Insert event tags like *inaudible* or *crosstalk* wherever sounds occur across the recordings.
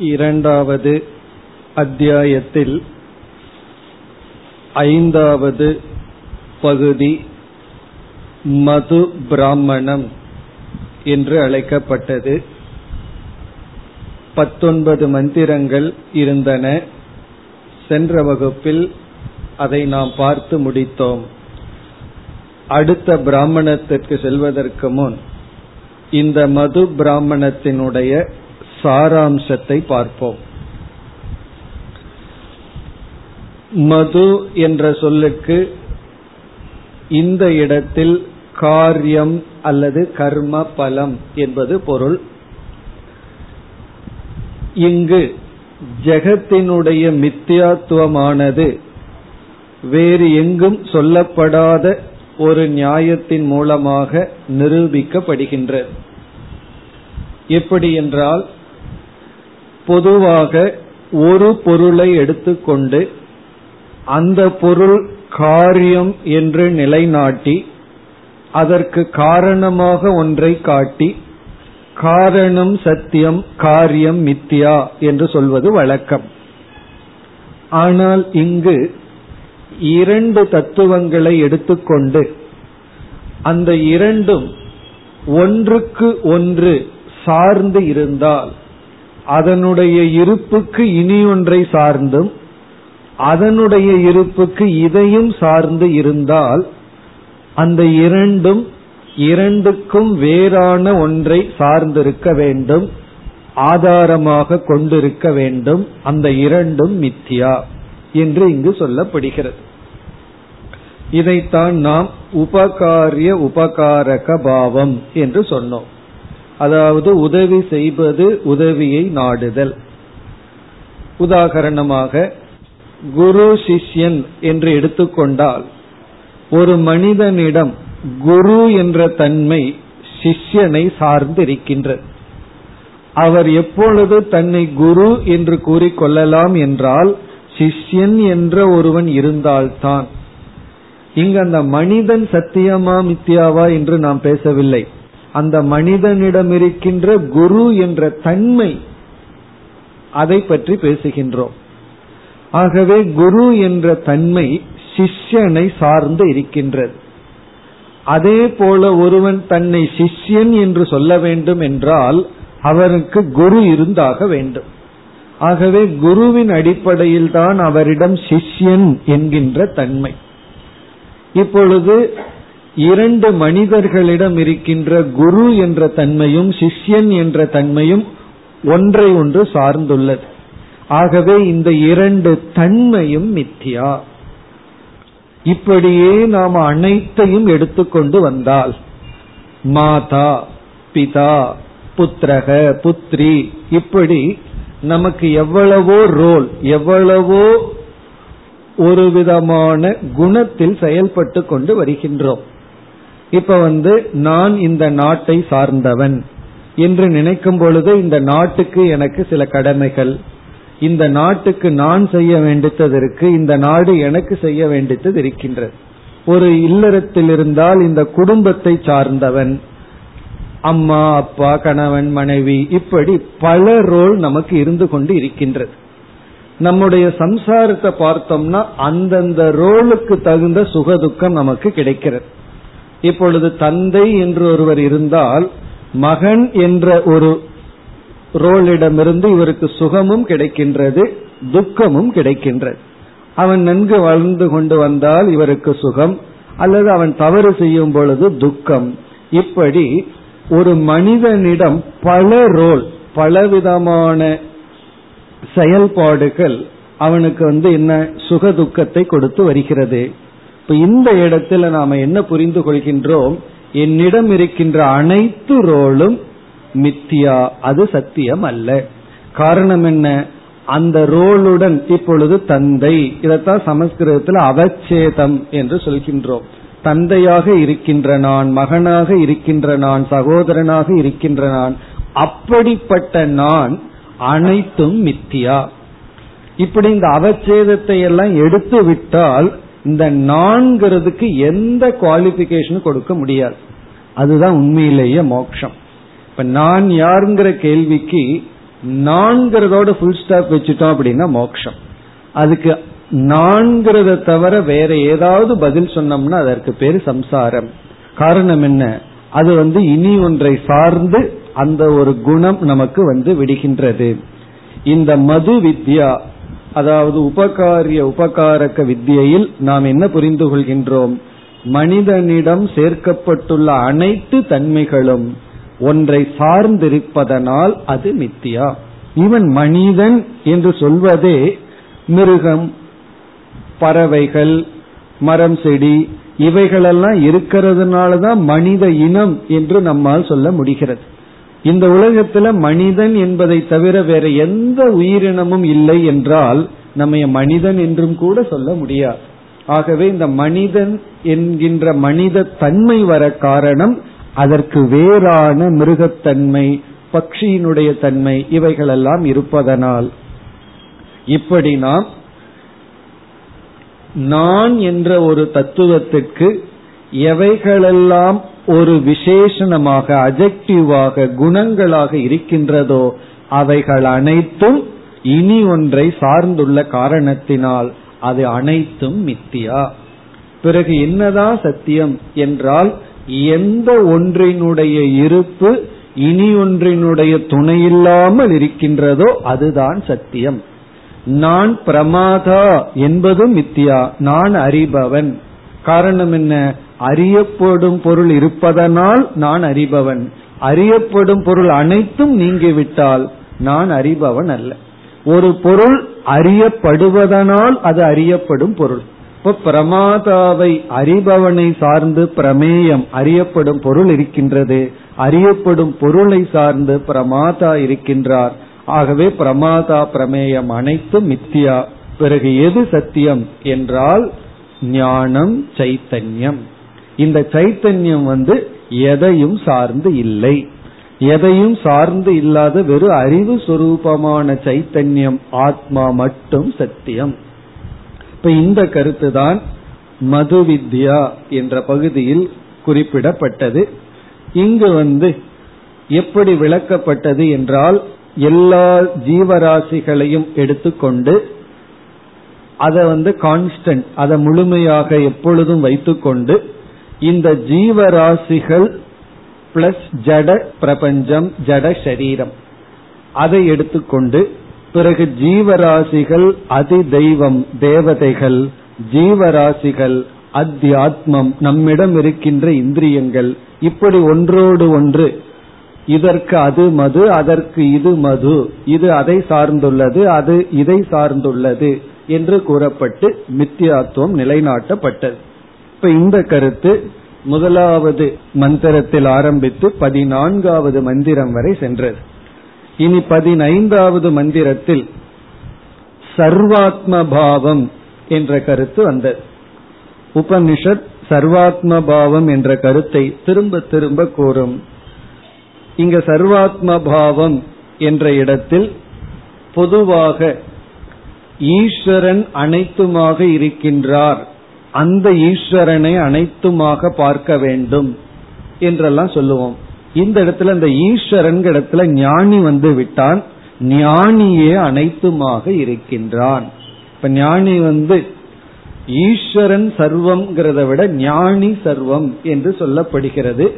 இரண்டாவது அத்தியாயத்தில் ஐந்தாவது பகுதி மது பிராமணம் என்று அழைக்கப்பட்டது. பத்தொன்பது மந்திரங்கள் இருந்தன. சென்ற வகுப்பில் அதை நாம் பார்த்து முடித்தோம். அடுத்த பிராமணத்திற்கு செல்வதற்கு முன் இந்த மது பிராமணத்தினுடைய சாராம்சத்தை பார்ப்போம். மது என்ற சொல்லுக்கு இந்த இடத்தில் காரியம் அல்லது கர்ம பலம் என்பது பொருள். இங்கு ஜெகத்தினுடைய மித்தியாத்துவமானது வேறு எங்கும் சொல்லப்படாத ஒரு நியாயத்தின் மூலமாக நிரூபிக்கப்படுகின்றது எப்படி என்றால் பொதுவாக ஒரு பொருளை எடுத்துக்கொண்டு அந்த பொருள் காரியம் என்று நிலைநாட்டி அதற்கு காரணமாக ஒன்றை காட்டி காரணம் சத்தியம் காரியம் மித்தியா என்று சொல்வது வழக்கம். ஆனால் இங்கு இரண்டு தத்துவங்களை எடுத்துக்கொண்டு அந்த இரண்டும் ஒன்றுக்கு ஒன்று சார்ந்து இருந்தால் அதனுடைய இருப்புக்கு இனி ஒன்றை சார்ந்தும் அதனுடைய இருப்புக்கு இதையும் சார்ந்து இருந்தால் அந்த இரண்டும் இரண்டுக்கும் வேறான ஒன்றை சார்ந்திருக்க வேண்டும் ஆதாரமாக கொண்டிருக்க வேண்டும் அந்த இரண்டும் மித்தியா என்று இங்கு சொல்லப்படுகிறது. இதைத்தான் நாம் உபகாரிய உபகாரக பாவம் என்று சொன்னோம். அதாவது உதவி செய்வது உதவியை நாடுதல். உதாகரணமாக குரு சிஷ்யன் என்று எடுத்துக்கொண்டால் ஒரு மனிதனிடம் குரு என்ற தன்மை சிஷ்யனை சார்ந்திருக்கின்றது அவர் எப்பொழுது தன்னை குரு என்று கூறிக்கொள்ளலாம் என்றால் சிஷ்யன் என்ற ஒருவன் இருந்தால்தான். இங்கு அந்த மனிதன் சத்தியமா மித்தியாவா என்று நாம் பேசவில்லை. அந்த மனிதனிடம் இருக்கின்ற குரு என்ற தன்மை அதை பற்றி பேசுகின்றோம். ஆகவே குரு என்ற தன்மை சிஷ்யனை சார்ந்து இருக்கின்றது. அதே போல ஒருவன் தன்னை சிஷ்யன் என்று சொல்ல வேண்டும் என்றால் அவருக்கு குரு இருந்தாக வேண்டும். ஆகவே குருவின் அடிப்படையில் தான் அவரிடம் சிஷ்யன் என்கின்ற தன்மை. இப்பொழுது இரண்டு மனிதர்களிடம் இருக்கின்ற குரு என்ற தன்மையும் சிஷ்யன் என்ற தன்மையும் ஒன்றை ஒன்று சார்ந்துள்ளது. ஆகவே இந்த இரண்டு தன்மையும் மித்தியா. இப்படியே நாம் அனைத்தையும் எடுத்துக்கொண்டு வந்தால் மாதா பிதா புத்திரக புத்ரி இப்படி நமக்கு எவ்வளவோ ரோல் எவ்வளவோ ஒரு விதமான குணத்தில் செயல்பட்டு கொண்டு வருகின்றோம். இப்ப வந்து நான் இந்த நாட்டை சார்ந்தவன் என்று நினைக்கும் பொழுது இந்த நாட்டுக்கு எனக்கு சில கடமைகள். இந்த நாட்டுக்கு நான் செய்ய வேண்டியது இருக்கு இந்த நாடு எனக்கு செய்ய வேண்டியது இருக்கின்றது. ஒரு இல்லறத்தில் இருந்தால் இந்த குடும்பத்தை சார்ந்தவன் அம்மா அப்பா கணவன் மனைவி இப்படி பல ரோல் நமக்கு இருந்து கொண்டு இருக்கின்றது. நம்முடைய சம்சாரத்தை பார்த்தோம்னா அந்தந்த ரோலுக்கு தகுந்த சுகதுக்கம் நமக்கு கிடைக்கிறது. இப்பொழுது தந்தை என்று ஒருவர் இருந்தால் மகன் என்ற ஒரு ரோலிடமிருந்து இவருக்கு சுகமும் கிடைக்கின்றது துக்கமும் கிடைக்கின்றது. அவன் நன்கு வளர்ந்து கொண்டு வந்தால் இவருக்கு சுகம் அல்லது அவன் தவறு செய்யும் பொழுது துக்கம். இப்படி ஒரு மனிதனிடம் பல ரோல் பலவிதமான செயல்பாடுகள் அவனுக்கு வந்து என்ன சுக துக்கத்தை கொடுத்து வருகிறது. இப்ப இந்த இடத்துல நாம என்ன புரிந்து கொள்கின்றோம்? என்னிடம் இருக்கின்ற அனைத்து ரோலும் மித்தியா அது சத்தியம் அல்ல. காரணம் என்ன? அந்த ரோலுடன் இப்பொழுது தந்தை இதைத்தான் சமஸ்கிருதத்தில் அவச்சேதம் என்று சொல்கின்றோம். தந்தையாக இருக்கின்ற நான் மகனாக இருக்கின்ற நான் சகோதரனாக இருக்கின்ற நான் அப்படிப்பட்ட நான் அனைத்தும் மித்தியா. இப்படி இந்த அவச்சேதத்தை எல்லாம் எடுத்து விட்டால் இந்த நான்கிறதுக்கு எந்த குவாலிபிகேஷனும் கொடுக்க முடியாது. அதுதான் உண்மையிலேயே மோட்சம். இப்ப நான் யாருங்கிற கேள்விக்கு நான்கிறதோட ஃபுல் ஸ்டாப் வச்சுட்டோம் அப்படின்னா மோக்ஷம் அதுக்கு நான்கிறத தவிர வேற ஏதாவது பதில் சொன்னோம்னா அதற்கு பேர் சம்சாரம். காரணம் என்ன? அது வந்து இனி ஒன்றை சார்ந்து அந்த ஒரு குணம் நமக்கு வந்து விடுகின்றது. இந்த மது வித்யா அதாவது உபகாரிய உபகாரக வித்தியில் நாம் என்ன புரிந்து கொள்கின்றோம்? மனிதனிடம் சேர்க்கப்பட்டுள்ள அனைத்து தன்மைகளும் ஒன்றை சார்ந்திருப்பதனால் அது மித்தியா. இவன் மனிதன் என்று சொல்வதே மிருகம் பறவைகள் மரம் செடி இவைகளெல்லாம் இருக்கிறதுனால தான் மனித இனம் என்று நம்மால் சொல்ல முடிகிறது. இந்த உலகத்துல மனிதன் என்பதை தவிர வேற எந்த உயிரினமும் இல்லை என்றால் நம்ம மனிதன் என்றும் கூட சொல்ல முடியாது. ஆகவே இந்த மனிதன் என்கின்ற மனித தன்மை வர காரணம் அதற்கு வேறான மிருகத்தன்மை பக்ஷியினுடைய தன்மை இவைகளெல்லாம் இருப்பதனால். இப்படி நாம் நான் என்ற ஒரு தத்துவத்திற்கு எவைகளெல்லாம் ஒரு விசேஷணமாக அஜெக்டிவாக குணங்களாக இருக்கின்றதோ அவைகள் அனைத்தும் இனி ஒன்றை சார்ந்துள்ள காரணத்தினால் அது அனைத்தும் மித்தியா. பிறகு என்னதான் சத்தியம் என்றால் எந்த ஒன்றினுடைய இருப்பு இனி ஒன்றினுடைய துணையில்லாமல் இருக்கின்றதோ அதுதான் சத்தியம். நான் பிரமாதா என்பதும் மித்தியா. நான் அறிபவன். காரணம் என்ன? அறியப்படும் பொருள் இருப்பதனால் நான் அறிபவன். அறியப்படும் பொருள் அனைத்தும் நீங்கிவிட்டால் நான் அறிபவன் அல்ல. ஒரு பொருள் அறியப்படுவதனால் அது அறியப்படும் பொருள். இப்ப பிரமாதாவை அறிபவனை சார்ந்து பிரமேயம் அறியப்படும் பொருள் இருக்கின்றது. அறியப்படும் பொருளை சார்ந்து பிரமாதா இருக்கின்றார். ஆகவே பிரமாதா பிரமேயம் அனைத்தும் மித்தியா. பிறகு எது சத்தியம்? என்றால் ஞானம் சைத்தன்யம். இந்த சைத்தன்யம் வந்து எதையும் சார்ந்து இல்லை. எதையும் சார்ந்து இல்லாத வெறும் அறிவு சுரூபமான சைத்தன்யம் ஆத்மா மட்டும் சத்தியம். இப்ப இந்த கருத்து தான் மது வித்யா என்ற பகுதியில் குறிப்பிடப்பட்டது. இங்கு வந்து எப்படி விளக்கப்பட்டது என்றால் எல்லா ஜீவராசிகளையும் எடுத்துக்கொண்டு அதை வந்து கான்ஸ்டன்ட் அதை முழுமையாக எப்பொழுதும் வைத்துக்கொண்டு இந்த ஜீவராசிகள் பிளஸ் ஜட பிரபஞ்சம் ஜட சரீரம். அதை எடுத்துக்கொண்டு பிறகு ஜீவராசிகள் அதி தெய்வம் தேவதைகள் ஜீவராசிகள் அத்தியாத்மம் நம்மிடம் இருக்கின்ற இந்திரியங்கள் இப்படி ஒன்றோடு ஒன்று இதற்கு அது மது அதற்கு இது மது இது அதை சார்ந்துள்ளது அது இதை சார்ந்துள்ளது என்று கூறப்பட்டு மித்தியாத்துவம் நிலைநாட்டப்பட்டது. இப்ப இந்த கருத்து முதலாவது மந்திரத்தில் ஆரம்பித்து பதினான்காவது மந்திரம் வரை சென்றது. இனி பதினைந்தாவது மந்திரத்தில் சர்வாத்ம பாவம் என்ற கருத்து வந்தது. உபனிஷத் சர்வாத்ம பாவம் என்ற கருத்தை திரும்ப திரும்ப கூறும். இங்க சர்வாத்ம பாவம் என்ற இடத்தில் பொதுவாக ஈஸ்வரன் அனைத்துமாக இருக்கின்றார். அந்த ஈஸ்வரனை அனைத்துமாக பார்க்க வேண்டும் என்றெல்லாம் சொல்லுவோம். இந்த இடத்துல இந்த ஈஸ்வரன் இடத்துல ஞானி வந்து விட்டான். ஞானியே அனைத்துமாக இருக்கின்றான். இப்ப ஞானி வந்து ஈஸ்வரன் சர்வம்ங்கிறத விட ஞானி சர்வம் என்று சொல்லப்படுகிறது.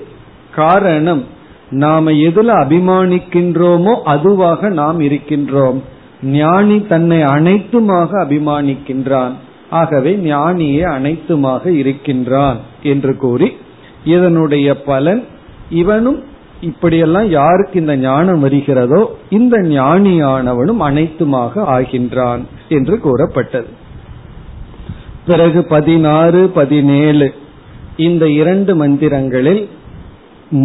காரணம் நாம எதுல அபிமானிக்கின்றோமோ அதுவாக நாம் இருக்கின்றோம். ஞானி தன்னை அனைத்துமாக அபிமானிக்கின்றான். ஆகவே ஞானியே அனைத்துமாக இருக்கின்றான் என்று கூறி இதனுடைய பலன் இவனும் இப்படியெல்லாம் யாருக்கு இந்த ஞானம் வருகிறதோ இந்த ஞானியானவனும் அனைத்துமாக ஆகின்றான் என்று கூறப்பட்டது. பிறகு பதினாறு பதினேழு இந்த இரண்டு மந்திரங்களில்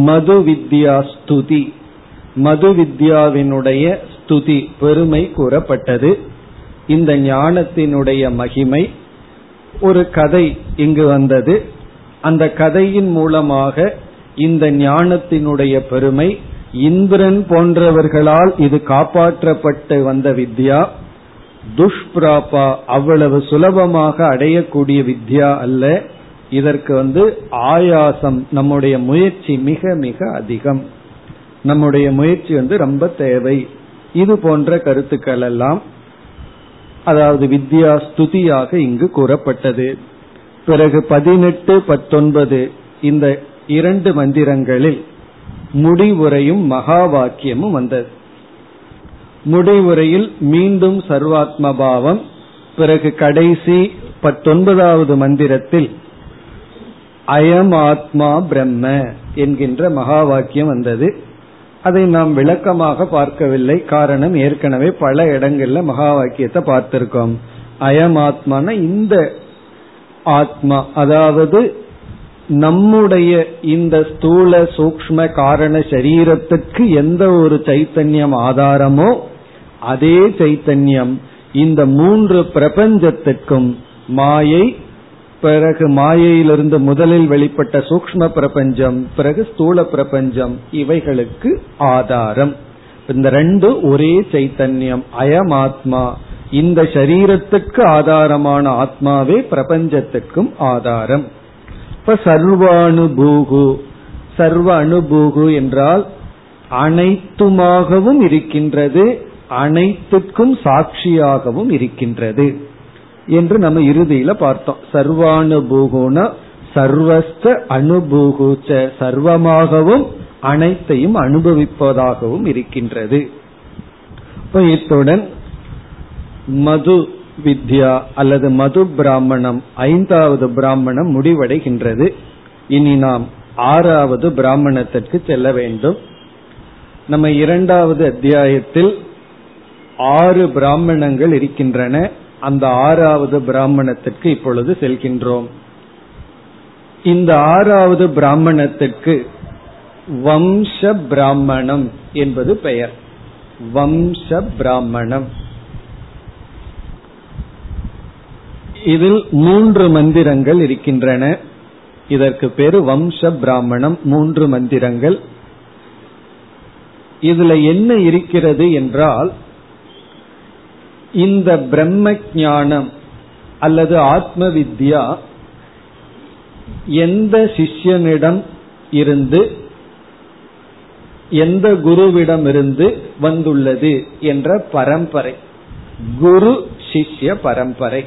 மது வித்யா ஸ்துதி மது வித்யாவினுடைய ஸ்துதி பெருமை கூறப்பட்டது. இந்த ஞானத்தினுடைய மகிமை. ஒரு கதை இங்கு வந்தது. அந்த கதையின் மூலமாக இந்த ஞானத்தினுடைய பெருமை இந்திரன் போன்றவர்களால் இது காப்பாற்றப்பட்டு வந்த வித்யா. துஷ்பிராபா அவ்வளவு சுலபமாக அடையக்கூடிய வித்யா அல்ல. இதற்கு வந்து ஆயாசம் நம்முடைய முயற்சி மிக மிக அதிகம். நம்முடைய முயற்சி வந்து ரொம்ப தேவை. இது போன்ற கருத்துக்கள் எல்லாம் அதாவது வித்யா ஸ்துதியாக இங்கு கூறப்பட்டது. பிறகு பதினெட்டு பத்தொன்பது இந்த இரண்டு மந்திரங்களில் முடிவுரையும் மகா வாக்கியமும் வந்தது. முடிவுரையில் மீண்டும் சர்வாத்ம பாவம் பிறகு கடைசி பத்தொன்பதாவது மந்திரத்தில் அயம் ஆத்மா பிரம்ம என்கின்ற மகா வாக்கியம் வந்தது. அதை நாம் விளக்கமாக பார்க்கவில்லை. காரணம் ஏற்கனவே பல இடங்கள்ல மகா வாக்கியத்தை பார்த்திருக்கோம். அயம் ஆத்மான இந்த ஆத்மா அதாவது நம்முடைய இந்த ஸ்தூல சூக்ம காரண சரீரத்துக்கு எந்த ஒரு சைத்தன்யம் ஆதாரமோ அதே சைத்தன்யம் இந்த மூன்று பிரபஞ்சத்திற்கும் மாயை பிறகு மாயையிலிருந்து முதலில் வெளிப்பட்ட சூக்ம பிரபஞ்சம் பிறகு ஸ்தூல பிரபஞ்சம் இவைகளுக்கு ஆதாரம். இந்த ரெண்டு ஒரே சைத்தன்யம் அயம் ஆத்மா இந்த சரீரத்துக்கு ஆதாரமான ஆத்மாவே பிரபஞ்சத்துக்கும் ஆதாரம். இப்ப சர்வானுபூகு சர்வ அனுபூகு என்றால் அனைத்துமாகவும் இருக்கின்றது அனைத்துக்கும் சாட்சியாகவும் இருக்கின்றது. என்று நம்ம இறுதியில பார்த்தோம். சர்வானுபூகுண சர்வஸ்த அனுபூகுச்ச சர்வமாகவும் அனைத்தையும் அனுபவிப்பதாகவும் இருக்கின்றது. இத்துடன் மது வித்யா அல்லது மது பிராமணம் ஐந்தாவது பிராமணம் முடிவடைகின்றது. இனி நாம் ஆறாவது பிராமணத்திற்கு செல்ல வேண்டும். நம்ம இரண்டாவது அத்தியாயத்தில் ஆறு பிராமணங்கள் இருக்கின்றன. அந்த ஆறாவது பிராமணத்திற்கு இப்பொழுது செல்கின்றோம். இந்த ஆறாவது பிராமணத்திற்கு வம்ச பிராமணம் என்பது பெயர். வம்ச பிராமணம். இதில் மூன்று மந்திரங்கள் இருக்கின்றன. இதற்கு பேரு வம்ச பிராமணம் மூன்று மந்திரங்கள். இதுல என்ன இருக்கிறது என்றால் இந்த பிரம்ம ஞானம் அல்லது ஆத்ம வித்யா எந்த சிஷ்யனிடம் இருந்து எந்த குருவிடமிருந்து வந்துள்ளது என்ற பரம்பரை. குரு சிஷ்ய பரம்பரை.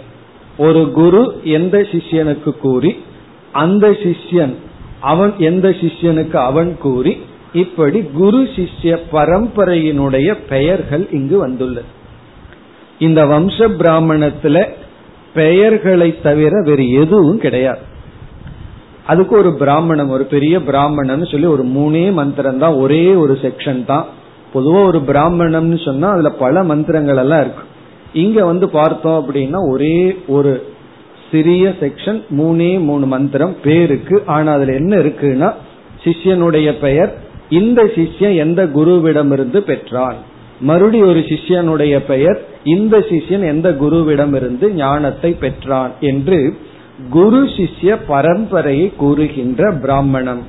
ஒரு குரு எந்த சிஷ்யனுக்கு கூறி அந்த சிஷ்யன் அவன் எந்த சிஷ்யனுக்கு அவன் கூறி இப்படி குரு சிஷ்ய பரம்பரையினுடைய பெயர்கள் இங்கு வந்துள்ளது. இந்த வம்ச பிராமணத்துல பெயர்களை தவிர வேறு எதுவும் கிடையாது. அதுக்கு ஒரு பிராமணம் ஒரு பெரிய பிராமணன் சொல்லி ஒரு மூணே மந்திரம் தான் ஒரே ஒரு செக்ஷன் தான். பொதுவா ஒரு பிராமணம்னு சொன்னா அதுல பல மந்திரங்கள் எல்லாம் இருக்கு. இங்க வந்து பார்த்தோம் அப்படின்னா ஒரே ஒரு சிறிய செக்ஷன் மூணே மூணு மந்திரம் பேருக்கு. ஆனா அதுல என்ன இருக்குன்னா சிஷ்யனுடைய பெயர் இந்த சிஷ்யன் எந்த குருவிடமிருந்து பெற்றான்? மறுபடி ஒரு சிஷ்யனுடைய பெயர் இந்த சிஷ்யன் எந்த குருவிடம் இருந்து ஞானத்தை பெற்றான் என்று குரு சிஷ்ய பரம்பரையை கூறுகின்ற பிராமணம்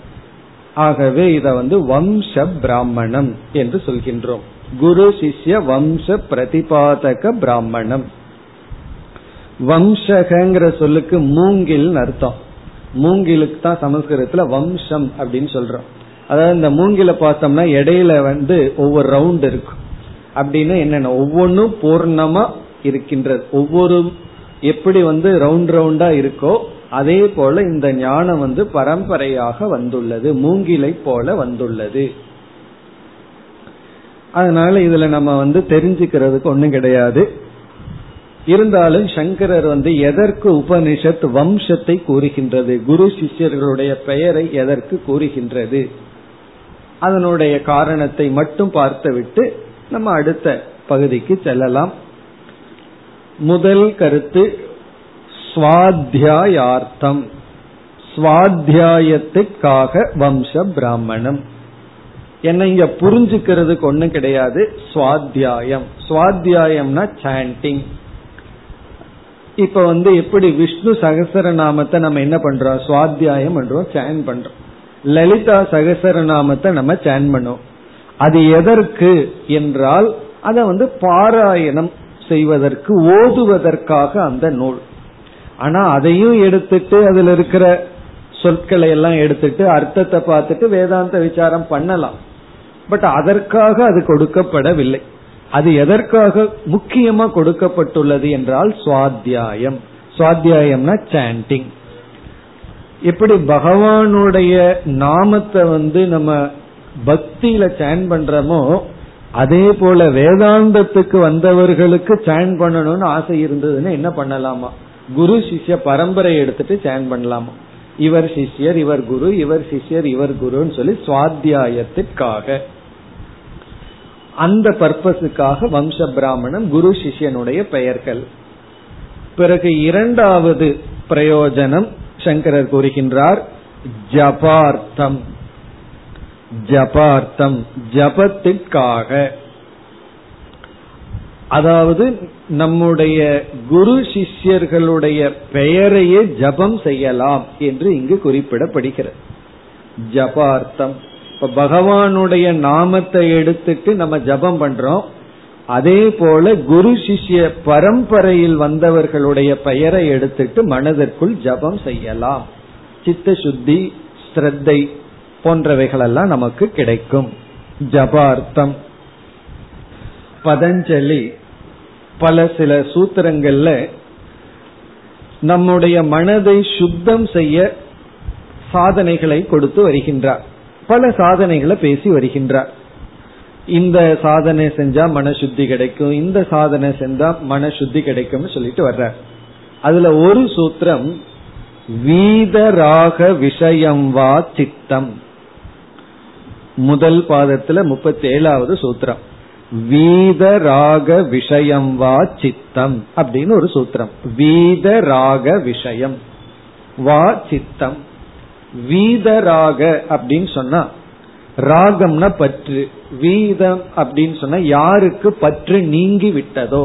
ஆகவே இத வந்து வம்ச பிராமணம் என்று சொல்கின்றோம். குரு சிஷ்ய வம்ச பிரதிபாதக பிராமணம் வம்சகங்கிற சொல்லுக்கு மூங்கில் அர்த்தம். மூங்கிலுக்கு தான் சமஸ்கிருதத்துல வம்சம் அப்படின்னு சொல்றோம். அதாவது இந்த மூங்கில பார்த்தோம்னா இடையில வந்து ஒவ்வொரு ரவுண்ட் இருக்கும். அப்படின்னு என்னென்ன ஒவ்வொன்றும் பூர்ணமா இருக்கின்றது. ஒவ்வொரு எப்படி வந்து ரவுண்ட் ரவுண்டா இருக்கோ அதே போல இந்த ஞானம் வந்து பரம்பரையாக வந்துள்ளது மூங்கிலை போல வந்துள்ளது. அதனால இதுல நம்ம வந்து தெரிஞ்சுக்கிறதுக்கு ஒண்ணும் கிடையாது. இருந்தாலும் சங்கரர் வந்து எதற்கு உபனிஷத் வம்சத்தை கூறுகின்றது குரு சிஷ்யர்களுடைய பெயரை எதற்கு கூறுகின்றது அதனுடைய காரணத்தை மட்டும் பார்த்துவிட்டு நம்ம அடுத்த பகுதிக்கு செல்லலாம். முதல் கருத்து சுவாத்தியாயார்த்தம் சுவாத்தியாயத்துக்காக வம்ச பிராமணம். என்ன இங்க புரிஞ்சுக்கிறதுக்கு ஒண்ணும் கிடையாது. சுவாத்தியாயம் சுவாத்தியாயம்னா சாண்டிங் இப்ப வந்து எப்படி விஷ்ணு சகசரநாமத்தை நம்ம என்ன பண்றோம்? சுவாத்தியாயம் பண்றோம் சேன் பண்றோம். லலிதா சகசரநாமத்தை நம்ம சேன் பண்ணோம் அது எதற்கு என்றால் அதை வந்து பாராயணம் செய்வதற்கு ஓதுவதற்காக அந்த நூல். ஆனா அதையும் எடுத்துட்டு அதுல இருக்கிற சொற்களை எல்லாம் எடுத்துட்டு அர்த்தத்தை பார்த்துட்டு வேதாந்த விசாரம் பண்ணலாம். பட் அதற்காக அது கொடுக்கப்படவில்லை. அது எதற்காக முக்கியமா கொடுக்கப்பட்டுள்ளது என்றால் சுவாத்தியாயம். சுவாத்தியாயம்னா சாண்டிங் எப்படி பகவானுடைய நாமத்தை வந்து நம்ம பக்தியில சேன் பண்றோமோ அதே போல வேதாந்தத்துக்கு வந்தவர்களுக்கு சேன் பண்ணணும்னு ஆசை இருந்ததுன்னு என்ன பண்ணலாமா? குரு சிஷ்ய பரம்பரை எடுத்துட்டு சேன் பண்ணலாமா? இவர் சிஷ்யர் இவர் குரு இவர் சிஷ்யர் இவர் குருன்னு சொல்லி சுவாத்தியாயத்திற்காக. அந்த பர்பஸுக்காக வம்ச பிராமணம் குரு சிஷ்யனுடைய பெயர்கள். பிறகு இரண்டாவது பிரயோஜனம் சங்கரர் கூறுகின்றார் ஜபார்த்தம். ஜபார்த்தம் ஜபத்திற்காக. அதாவது நம்முடைய குரு சிஷ்யர்களுடைய பெயரையே ஜபம் செய்யலாம் என்று இங்கு குறிப்பிடப்படுகிறது. ஜபார்த்தம். இப்ப பகவானுடைய நாமத்தை எடுத்துட்டு நம்ம ஜபம் பண்றோம். அதே போல குரு சிஷ்ய பரம்பரையில் வந்தவர்களுடைய பெயரை எடுத்துட்டு மனதிற்குள் ஜபம் செய்யலாம். சித்த சுத்தி ஸ்ரத்தை போன்றவைகளெல்லாம் நமக்கு கிடைக்கும். ஜபார்த்தம். பதஞ்சலி. பல சில சூத்திரங்கள்ல நம்முடைய மனதை சுத்தம் செய்ய சாதனைகளை கொடுத்து வருகின்றார். பல சாதனைகளை பேசி வருகின்றார். இந்த சாதனை செஞ்சா மன சுத்தி கிடைக்கும். இந்த சாதனை செஞ்சா மன சுத்தி கிடைக்கும்னு சொல்லிட்டு வர்றார். அதுல ஒரு சூத்திரம் வீதராக விஷயம் வா சித்தம். முதல் பாதத்துல முப்பத்தி ஏழாவது சூத்திரம். வீத ராக விஷயம் வா சித்தம் அப்படின்னு ஒரு சூத்திரம். வீத ராக விஷயம் வா சித்தம். வீத ராக அப்படின்னு சொன்னா ராகம்னா பற்று. வீதம் அப்படின்னு சொன்னா யாருக்கு பற்று நீங்கி விட்டதோ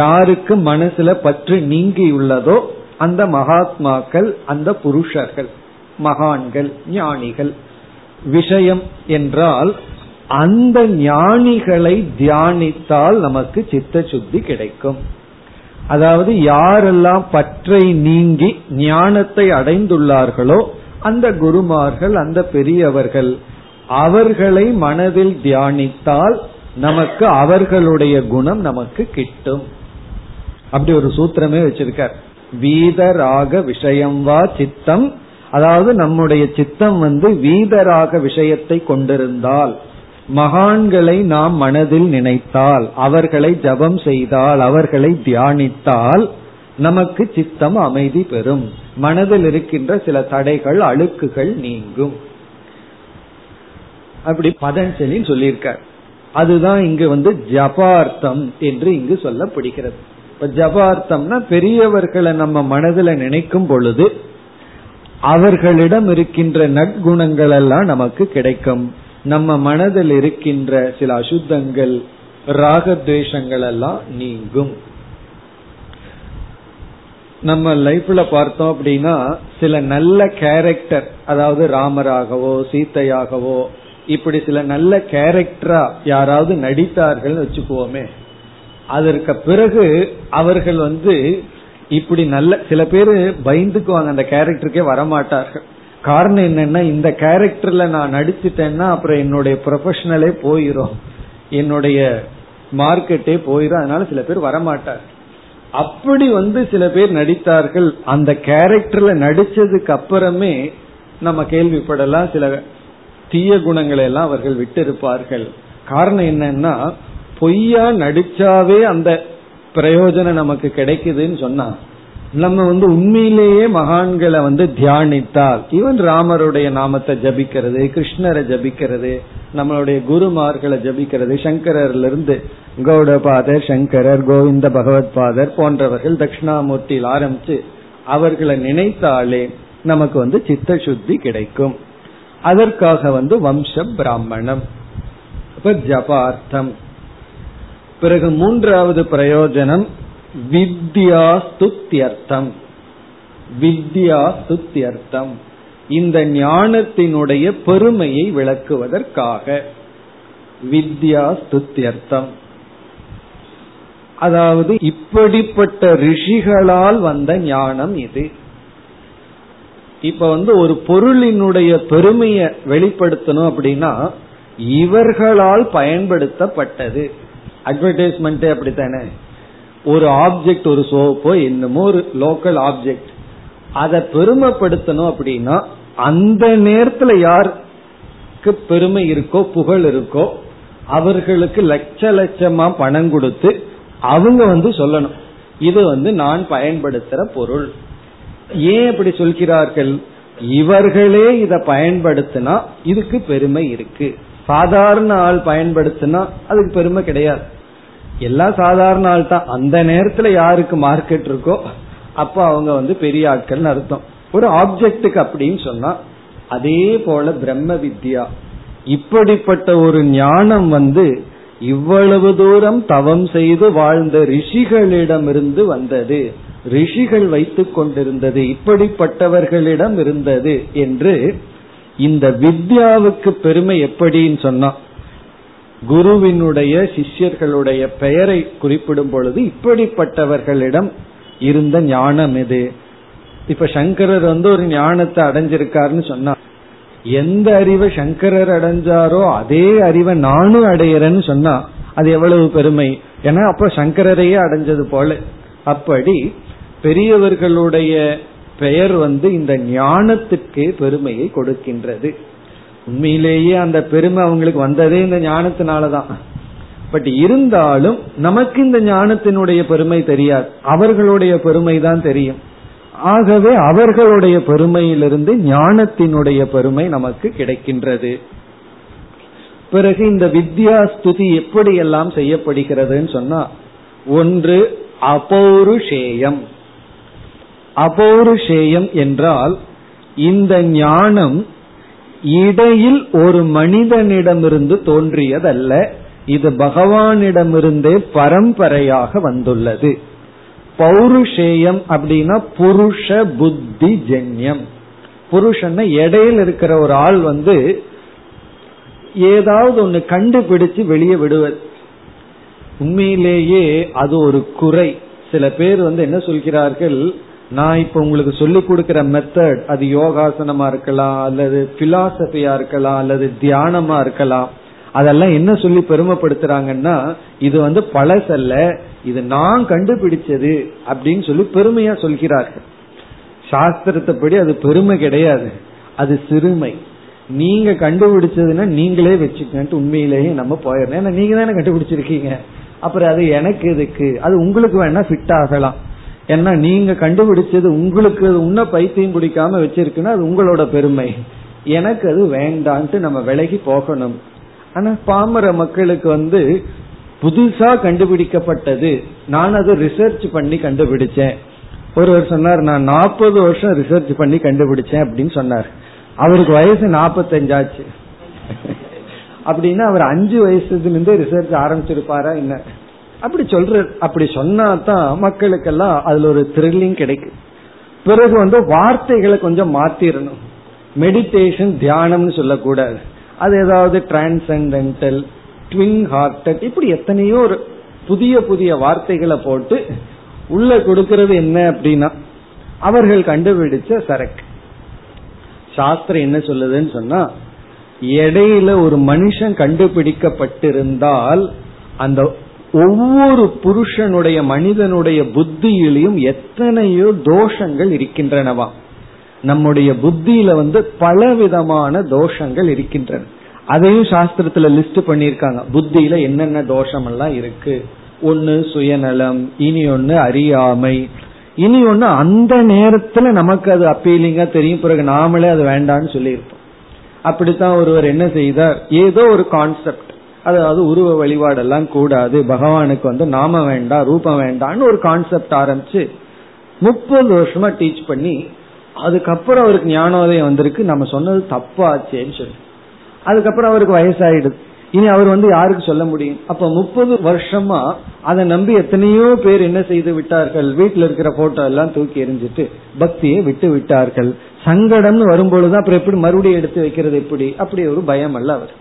யாருக்கு மனசுல பற்று நீங்கி உள்ளதோ அந்த மகாத்மாக்கள் அந்த புருஷர்கள் மகான்கள் ஞானிகள். விஷயம் என்றால் அந்த ஞானிகளை தியானித்தால் நமக்கு சித்த சுத்தி கிடைக்கும். அதாவது யாரெல்லாம் பற்றை நீங்கி ஞானத்தை அடைந்துள்ளார்களோ அந்த குருமார்கள் அந்த பெரியவர்கள் அவர்களை மனதில் தியானித்தால் நமக்கு அவர்களுடைய குணம் நமக்கு கிட்டும். அப்படி ஒரு சூத்திரமே வச்சிருக்கார். வீதராக விஷயம் வா சித்தம் அதாவது நம்முடைய சித்தம் வந்து வீதராக விஷயத்தை கொண்டிருந்தால் மகான்களை நாம் மனதில் நினைத்தால் அவர்களை ஜபம் செய்தால் அவர்களை தியானித்தால் நமக்கு சித்தம் அமைதி பெறும். மனதில் இருக்கின்ற சில தடைகள் அழுக்குகள் நீங்கும். அப்படி பதஞ்சலி சொல்லியிருக்கார். அதுதான் இங்கு வந்து ஜபார்த்தம் என்று இங்கு சொல்லப்படுகிறது. இப்ப ஜபார்த்தம்னா பெரியவர்களை நம்ம மனதில் நினைக்கும் பொழுது அவர்களிடம் இருக்கின்ற நற்குணங்கள் எல்லாம் நமக்கு கிடைக்கும். நம்ம மனதில் இருக்கின்ற சில அசுத்தங்கள் ராகத்வேஷங்கள் எல்லாம் நீங்கும். நம்ம லைஃப்ல பார்த்தோம் அப்படின்னா சில நல்ல கேரக்டர் அதாவது ராமராகவோ சீத்தையாகவோ இப்படி சில நல்ல கேரக்டரா யாராவது நடித்தார்கள் வச்சுக்குவோமே. அதற்கு பிறகு அவர்கள் வந்து இப்படி நல்ல சில பேர் பயந்துக்குவாங்க அந்த கேரக்டருக்கே வரமாட்டார்கள். காரணம் என்னன்னா இந்த கேரக்டர்ல நான் நடிச்சிட்டேன்னா அப்புறம் என்னுடைய ப்ரொஃபஷனலே போயிரும். என்னுடைய மார்க்கெட்டே போயிரும் அதனால சில பேர் வரமாட்டார். அப்படி வந்து சில பேர் நடித்தார்கள். அந்த கேரக்டர்ல நடிச்சதுக்கு அப்புறமே நம்ம கேள்விப்படலாம் சில தீய குணங்களை எல்லாம் அவர்கள் விட்டு இருப்பார்கள் காரணம் என்னன்னா பொய்யா நடிச்சாவே அந்த பிரயோஜனம் நமக்கு கிடைக்குதுன்னு சொன்னா நம்ம வந்து உண்மையிலேயே மகான்களை வந்து தியானித்தால் ஈவன் ராமருடைய நாமத்தை ஜபிக்கிறது கிருஷ்ணரை ஜபிக்கிறது நம்மளுடைய குருமார்களை ஜபிக்கிறது சங்கரர்ல இருந்து கௌடபாதர் சங்கரர் கோவிந்த பகவத் பாதர் போன்றவர்கள் தட்சிணாமூர்த்தியில் ஆரம்பிச்சு அவர்களை நினைத்தாலே நமக்கு வந்து சித்த சுத்தி கிடைக்கும். அதற்காக வந்து வம்ச பிராமணம் இப்ப ஜபார்த்தம் பிறகு மூன்றாவது பிரயோஜனம் வித்யா ஸ்துத்தியர்த்தம் வித்யா ஸ்துத்தியர்த்தம் இந்த ஞானத்தினுடைய பெருமையை விளக்குவதற்காக. வித்யா ஸ்துத்தியர்த்தம் அதாவது இப்படிப்பட்ட ரிஷிகளால் வந்த ஞானம் இது. இப்ப வந்து ஒரு பொருளினுடைய பெருமையை வெளிப்படுத்தணும் அப்படின்னா இவர்களால் பயன்படுத்தப்பட்டது. அட்வர்டைஸ்மெண்ட் அப்படித்தானே? ஒரு ஆப்ஜெக்ட் ஒரு சோப்போ என்னமோ ஒரு லோக்கல் ஆப்ஜெக்ட் அதை பெருமைப்படுத்தணும் அப்படின்னா அந்த நேரத்துல யாருக்கு பெருமை இருக்கோ புகழ் இருக்கோ அவர்களுக்கு லட்ச லட்சமா பணம் கொடுத்து அவங்க வந்து சொல்லணும். இது வந்து நான் பயன்படுத்துற பொருள். ஏன் இப்படி சொல்கிறார்கள்? இவர்களே இதை பயன்படுத்தினா இதுக்கு பெருமை இருக்கு. சாதாரண ஆள் பயன்படுத்தினா அதுக்கு பெருமை கிடையாது. எல்லாம் சாதாரண ஆள் தான் அந்த நேரத்துல யாருக்கு மார்க்கெட் இருக்கோ அப்ப அவங்க வந்து பெரிய ஆட்கள் அர்த்தம். ஒரு ஆப்ஜெக்டுக்கு அப்படின்னு சொன்னா அதே போல பிரம்ம வித்யா. இப்படிப்பட்ட ஒரு ஞானம் வந்து இவ்வளவு தூரம் தவம் செய்து வாழ்ந்த ரிஷிகளிடமிருந்து வந்தது ரிஷிகள் வைத்துக் கொண்டிருந்தது இப்படிப்பட்டவர்களிடம் இருந்தது என்று இந்த வித்யாவுக்கு பெருமை எப்படின்னு சொன்னா குருவினுடைய சிஷ்யர்களுடைய பெயரை குறிப்பிடும் பொழுது இப்படிப்பட்டவர்களிடம் இருந்த ஞானம் இது இப்ப சங்கரர் வந்து ஒரு ஞானத்தை அடைஞ்சிருக்காருன்னு சொன்னா எந்த அறிவை சங்கரர் அடைஞ்சாரோ அதே அறிவை நானும் அடையிறேன்னு சொன்னா அது எவ்வளவு பெருமை? ஏன்னா அப்ப சங்கரரையே அடைஞ்சது போல. அப்படி பெரியவர்களுடைய பெயர் வந்து இந்த ஞானத்துக்கு பெருமையை கொடுக்கின்றது. உண்மையிலேயே அந்த பெருமை அவங்களுக்கு வந்ததே இந்த ஞானத்தினாலதான். பட் இருந்தாலும் நமக்கு இந்த ஞானத்தினுடைய பெருமை தெரியாது. அவர்களுடைய பெருமை தான் தெரியும். ஆகவே அவர்களுடைய பெருமையிலிருந்து ஞானத்தினுடைய பெருமை நமக்கு கிடைக்கின்றது. பிறகு இந்த வித்யா ஸ்துதி எப்படி எல்லாம் செய்யப்படுகிறதுன்னு சொன்னா ஒன்று அபௌருஷேயம். அபௌருஷேயம் என்றால் இந்த ஞானம் இடையில் ஒரு மனிதனிடமிருந்து தோன்றியதல்ல. இது பகவானிடமிருந்தே பரம்பரையாக வந்துள்ளது. பௌருஷேயம் அப்படின்னா புருஷ புத்தி ஜென்யம். புருஷன் இடையில் இருக்கிற ஒரு ஆள் வந்து ஏதாவது ஒன்னு கண்டுபிடிச்சு வெளியே விடுவது. உண்மையிலேயே அது ஒரு குறை. சில பேர் வந்து என்ன சொல்கிறார்கள்? நான் இப்ப உங்களுக்கு சொல்லி கொடுக்கிற மெத்தட் அது யோகாசனமா இருக்கலாம் அல்லது பிலாசபியா இருக்கலாம் அல்லது தியானமா இருக்கலாம். அதெல்லாம் என்ன சொல்லி பெருமைப்படுத்துறாங்கன்னா இது வந்து பழசல்ல இது நான் கண்டுபிடிச்சது அப்படின்னு சொல்லி பெருமையா சொல்கிறார்கள். சாஸ்திரத்தைப்படி அது பெருமை கிடையாது. அது சிறுமை. நீங்க கண்டுபிடிச்சதுன்னா நீங்களே வச்சுக்கன்ட்டு உண்மையிலேயே நம்ம போயிடணும். ஏன்னா நீங்க தானே கண்டுபிடிச்சிருக்கீங்க. அப்புறம் அது எனக்கு இதுக்கு அது உங்களுக்கு வேணா ஃபிட் ஆகலாம். ஏன்னா நீங்க கண்டுபிடிச்சது உங்களுக்கு உன்ன பைத்தியம் பிடிக்காம வச்சிருக்குன்னா அது உங்களோட பெருமை. எனக்கு அது வேண்டான்ட்டு நம்ம விலகி போகணும். ஆனா பாமர மக்களுக்கு வந்து புதுசா கண்டுபிடிக்கப்பட்டது. நான் அதை ரிசர்ச் பண்ணி கண்டுபிடிச்சேன். ஒருவர் சொன்னார் நான் நாற்பது வருஷம் ரிசர்ச் பண்ணி கண்டுபிடிச்சேன் அப்படின்னு சொன்னார். அவருக்கு வயசு நாற்பத்தஞ்சாச்சு. அப்படின்னா அவர் அஞ்சு வயசுல இருந்தே ரிசர்ச் ஆரம்பிச்சிருப்பாரா என்ன? அப்படி சொல்ற அப்படி சொன்னாதான் மக்களுக்கெல்லாம் அதுல ஒரு த்ரில்லிங் கிடைக்கும். பிறகு வந்து வார்த்தைகளை கொஞ்சம் மாத்திரணும். மெடிடேஷன் தியானம்னு சொல்லக்கூடாது. அது ஏதாவது டிரான்சென்டென்டல் ட்விங் ஹார்டட் இப்படி எத்தனையோ ஒரு புதிய புதிய வார்த்தைகளை போட்டு உள்ள கொடுக்கறது என்ன அப்படின்னா அவர்கள் கண்டுபிடிச்ச சரக்கு. சாஸ்திரம் என்ன சொல்லுதுன்னு சொன்னா இடையில ஒரு மனுஷன் கண்டுபிடிக்கப்பட்டிருந்தால் அந்த ஒவ்வொரு புருஷனுடைய மனிதனுடைய புத்தியிலையும் எத்தனையோ தோஷங்கள் இருக்கின்றனவா? நம்முடைய புத்தியில வந்து பல விதமான தோஷங்கள் இருக்கின்றன. அதையும் சாஸ்திரத்துல லிஸ்ட் பண்ணிருக்காங்க புத்தியில என்னென்ன தோஷம் எல்லாம் இருக்கு? ஒன்னு சுயநலம் இனி ஒன்னு அறியாமை. இனி ஒன்னு அந்த நேரத்துல நமக்கு அது அப்பீலிங்கா தெரியும். பிறகு நாமளே அது வேண்டாம்னு சொல்லியிருப்போம். அப்படித்தான் ஒருவர் என்ன செய்தார்? ஏதோ ஒரு கான்செப்ட் அதாவது உருவ வழிபாடெல்லாம் கூடாது. பகவானுக்கு வந்து நாம வேண்டாம் ரூபம் வேண்டாம்னு ஒரு கான்செப்ட் ஆரம்பிச்சு முப்பது வருஷமா டீச் பண்ணி அதுக்கப்புறம் அவருக்கு ஞானோதயம் வந்திருக்கு. நம்ம சொன்னது தப்பாச்சேன்னு சொல்லி. அதுக்கப்புறம் அவருக்கு வயசாயிடுது. இனி அவர் வந்து யாருக்கு சொல்ல முடியும்? அப்ப முப்பது வருஷமா அதை நம்பி எத்தனையோ பேர் என்ன செய்து விட்டார்கள்? வீட்டில் இருக்கிற போட்டோ எல்லாம் தூக்கி எரிஞ்சிட்டு பக்தியை விட்டு விட்டார்கள். சங்கடம்னு வரும்பொழுது அப்புறம் எப்படி மறுபடியும் எடுத்து வைக்கிறது எப்படி? அப்படி ஒரு பயம் அல்ல அவர்.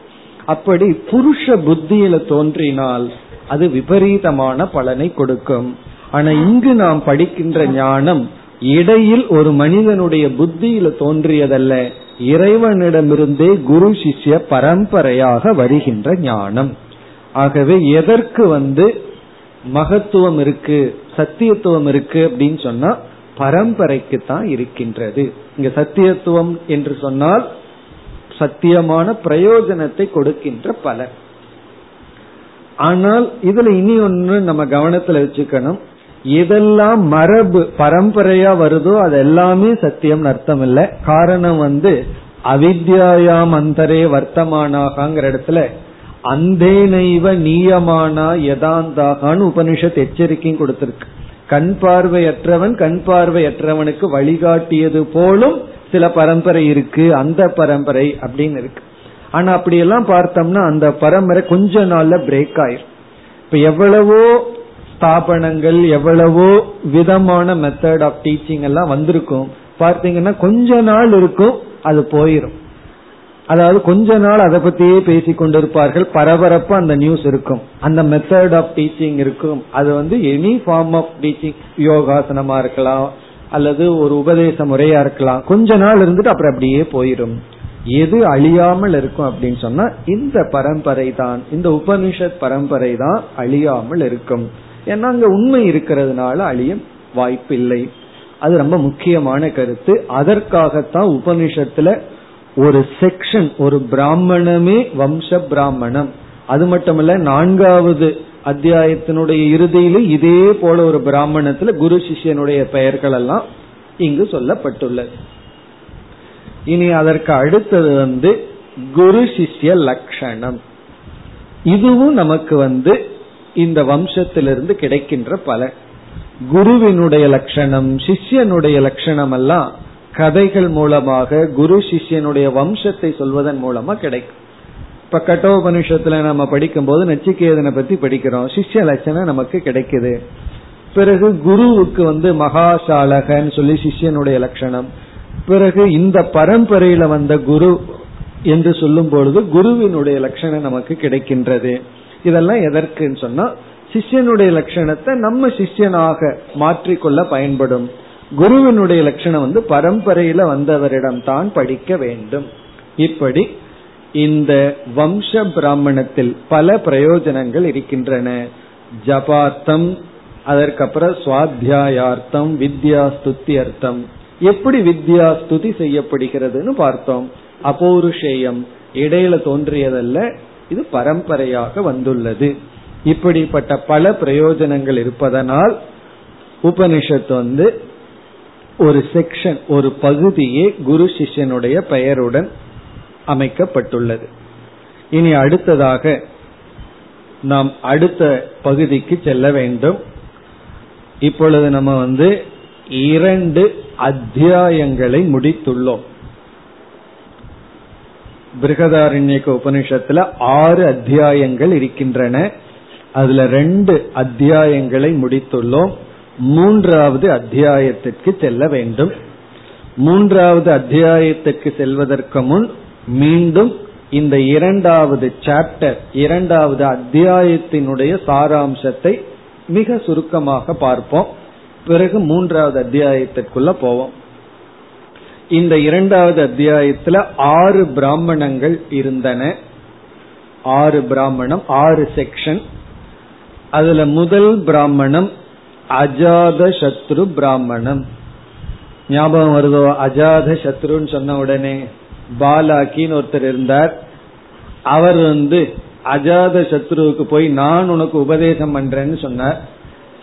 அப்படி புருஷ புத்தியில தோன்றினால் அது விபரீதமான பலனை கொடுக்கும். ஆனா இங்கு நாம் படிக்கின்ற ஞானம் இடையில் ஒரு மனிதனுடைய புத்தியில தோன்றியதல்ல. இறைவனிடமிருந்தே குரு சிஷ்ய பரம்பரையாக வருகின்ற ஞானம். ஆகவே எதற்கு வந்து மகத்துவம் இருக்கு சத்தியத்துவம் இருக்கு அப்படின்னு சொன்னா பரம்பரைக்கு தான் இருக்கின்றது. இங்க சத்தியத்துவம் என்று சொன்னால் சத்தியமான பிரயோஜனத்தை கொடுக்கின்ற பலன். ஆனால் இதுல இனி ஒன்று நம்ம கவனத்துல வச்சுக்கணும். எதெல்லாம் மரபு பரம்பரையா வருதோ அது எல்லாமே சத்தியம் அர்த்தம் இல்ல. காரணம் வந்து அவித்யாயாம் அந்தரே வர்த்தமானாகாங்கிற இடத்துல அந்தேனைவ நீயமானா யதாந்தாகான்னு உபனிஷத் எச்சரிக்கையும் கொடுத்திருக்கு. கண் பார்வையற்றவன் கண் பார்வையற்றவனுக்கு வழிகாட்டியது போலும் சில பரம்பரை இருக்கு அந்த பரம்பரை அப்படின்னு இருக்கு. ஆனா அப்படியெல்லாம் பார்த்தோம்னா அந்த பரம்பரை கொஞ்ச நாள்ல பிரேக் ஆயிரும். இப்ப எவ்வளவோ ஸ்தாபனங்கள் எவ்வளவோ விதமான மெத்தட் ஆஃப் டீச்சிங் எல்லாம் வந்திருக்கும். பார்த்தீங்கன்னா கொஞ்ச நாள் இருக்கும் அது போயிரும். அதாவது கொஞ்ச நாள் அதை பத்தியே பேசி கொண்டிருப்பார்கள். பரபரப்பா அந்த நியூஸ் இருக்கும். அந்த மெத்தட் ஆஃப் டீச்சிங் இருக்கும். அது வந்து எனி ஃபார்ம் ஆஃப் டீச்சிங் யோகாசனமா இருக்கலாம் அல்லது ஒரு உபதேச முறையா இருக்கலாம். கொஞ்ச நாள் இருந்துட்டு அப்புறம் அப்படியே போயிடும். எது அழியாமல் இருக்கும் அப்படின்னு சொன்னா இந்த பரம்பரை தான் இந்த உபனிஷத் பரம்பரை தான் அழியாமல் இருக்கும். ஏன்னா அங்க உண்மை இருக்கிறதுனால அழிய வாய்ப்பு இல்லை அது ரொம்ப முக்கியமான கருத்து. அதற்காகத்தான் உபனிஷத்துல ஒரு செக்ஷன் ஒரு பிராமணமே வம்ச பிராமணம். அது மட்டுமல்ல நான்காவது அத்தியாயத்தினுடைய இறுதியில இதே போல ஒரு பிராமணத்துல குரு சிஷ்யனுடைய பெயர்கள் எல்லாம் இங்கு சொல்லப்பட்டுள்ளது. இனி அதற்கு அடுத்தது வந்து குரு சிஷ்ய லட்சணம் இதுவும் நமக்கு வந்து இந்த வம்சத்திலிருந்து கிடைக்கின்ற பல குருவினுடைய லட்சணம் சிஷ்யனுடைய லட்சணம் எல்லாம் கதைகள் மூலமாக குரு சிஷ்யனுடைய வம்சத்தை சொல்வதன் மூலமா கிடைக்கும். இப்ப கட்டோபனிஷத்துல நம்ம படிக்கும் போது நச்சிகேதனை பத்தி படிக்கிறோம். சிஷ்ய லட்சணம் நமக்கு கிடைக்குது. பிறகு குருவுக்கு வந்து மகாசாலகன்னு சொல்லி சிஷ்யனுடைய லட்சணம். பிறகு இந்த பரம்பரையில வந்த குரு என்று சொல்லும் பொழுது குருவினுடைய லட்சணம் நமக்கு கிடைக்கின்றது. இதெல்லாம் எதற்குன்னு சொன்னா சிஷ்யனுடைய லட்சணத்தை நம்ம சிஷ்யனாக மாற்றிக்கொள்ள பயன்படும். குருவினுடைய லட்சணம் வந்து பரம்பரையில வந்தவரிடம் தான் படிக்க வேண்டும். இப்படி இந்த வம்ச பிராமணத்தில் பல பிரயோஜனங்கள் இருக்கின்றன. ஜபார்த்தம் அதற்கப்புறம் சுவாத்தியாயார்த்தம் வித்யா ஸ்துதி அர்த்தம் எப்படி வித்யா ஸ்துதி செய்யப்படுகிறதுன்னு பார்த்தோம். அபௌருஷேயம் இடையில தோன்றியதல்ல இது பரம்பரையாக வந்துள்ளது. இப்படிப்பட்ட பல பிரயோஜனங்கள் இருப்பதனால் உபனிஷத் வந்து ஒரு செக்ஷன் ஒரு பகுதியே குரு சிஷ்யனுடைய பெயருடன் அமைக்கப்பட்டுள்ளது. இனி அடுத்ததாக நாம் அடுத்த பகுதிக்கு செல்ல வேண்டும். இப்பொழுது நம்ம வந்து இரண்டு அத்தியாயங்களை முடித்துள்ளோம். பிருகதாரண்யக்க உபனிஷத்துல ஆறு அத்தியாயங்கள் இருக்கின்றன. அதுல ரெண்டு அத்தியாயங்களை முடித்துள்ளோம். மூன்றாவது அத்தியாயத்திற்கு செல்ல வேண்டும். மூன்றாவது அத்தியாயத்துக்கு செல்வதற்கு முன் மீண்டும் இந்த இரண்டாவது சாப்டர் இரண்டாவது அத்தியாயத்தினுடைய சாராம்சத்தை மிக சுருக்கமாக பார்ப்போம். பிறகு மூன்றாவது அத்தியாயத்திற்குள்ள போவோம். இந்த இரண்டாவது அத்தியாயத்துல ஆறு பிராமணங்கள் இருந்தன. ஆறு பிராமணம் ஆறு செக்ஷன் அதுல முதல் பிராமணம் அஜாத சத்ரு பிராமணம். ஞாபகம் வருதோ? அஜாத சத்ருன்னு சொன்ன உடனே. பாலாக்கின்னு ஒருத்தர் இருந்தார். அவர் வந்து அஜாத சத்ருவுக்கு போய் நான் உனக்கு உபதேசம் பண்றேன்னு சொன்னார்.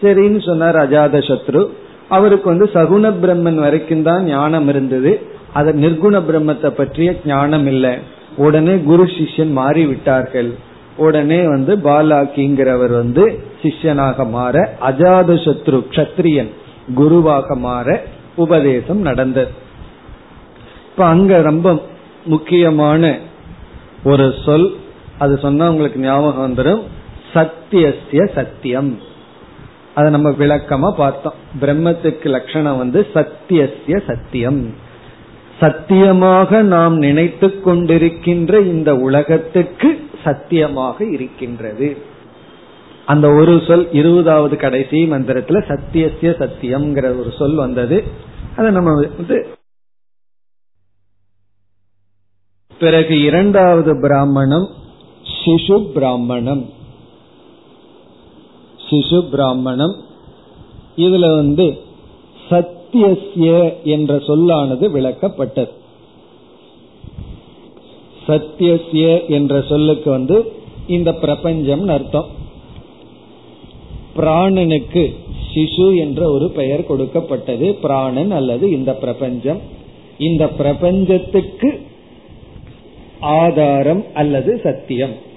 சரின்னு சொன்னார் அஜாத சத்ரு. அவருக்கு வந்து சகுண பிரம்மன் வரைக்கும் தான் ஞானம் இருந்தது. அது நிர்குண பிரம்மத்தை பற்றிய ஞானம் இல்லை. உடனே குரு சிஷ்யன் மாறி விட்டார்கள் உடனே வந்து பாலாக்கிங்கிறவர் வந்து சிஷ்யனாக மாற அஜாத சத்ரு கத்திரியன் குருவாக மாற உபதேசம் நடந்தது. இப்ப அங்க ரொம்ப முக்கியமான ஒரு சொல். அது சொன்னா உங்களுக்கு ஞாபகம் வந்துடும் சத்தியசிய சத்தியம். அதை நம்ம விளக்கமா பார்த்தோம். பிரம்மத்துக்கு லட்சணம் வந்து சத்தியசிய சத்தியம். சத்தியமாக நாம் நினைத்து கொண்டிருக்கின்ற இந்த உலகத்துக்கு சத்தியமாக இருக்கின்றது. அந்த ஒரு சொல் இருபதாவது கடைசி மந்திரத்துல சத்தியசிய சத்தியம்ங்கிற ஒரு சொல் வந்தது. அதை நம்ம வந்து பிறகு இரண்டாவது பிராமணம் சிசு பிராமணம். சிசு பிராமணம். இதுல வந்து சத்தியசிய என்ற சொல்லானது விளக்கப்பட்டது. சத்தியசிய என்ற சொல்லுக்கு வந்து இந்த பிரபஞ்சம் அர்த்தம். பிராணனுக்கு சிசு என்ற ஒரு பெயர் கொடுக்கப்பட்டது. பிராணன் அல்லது இந்த பிரபஞ்சம். இந்த பிரபஞ்சத்துக்கு ஆதாரம் அல்லது சத்தியம்.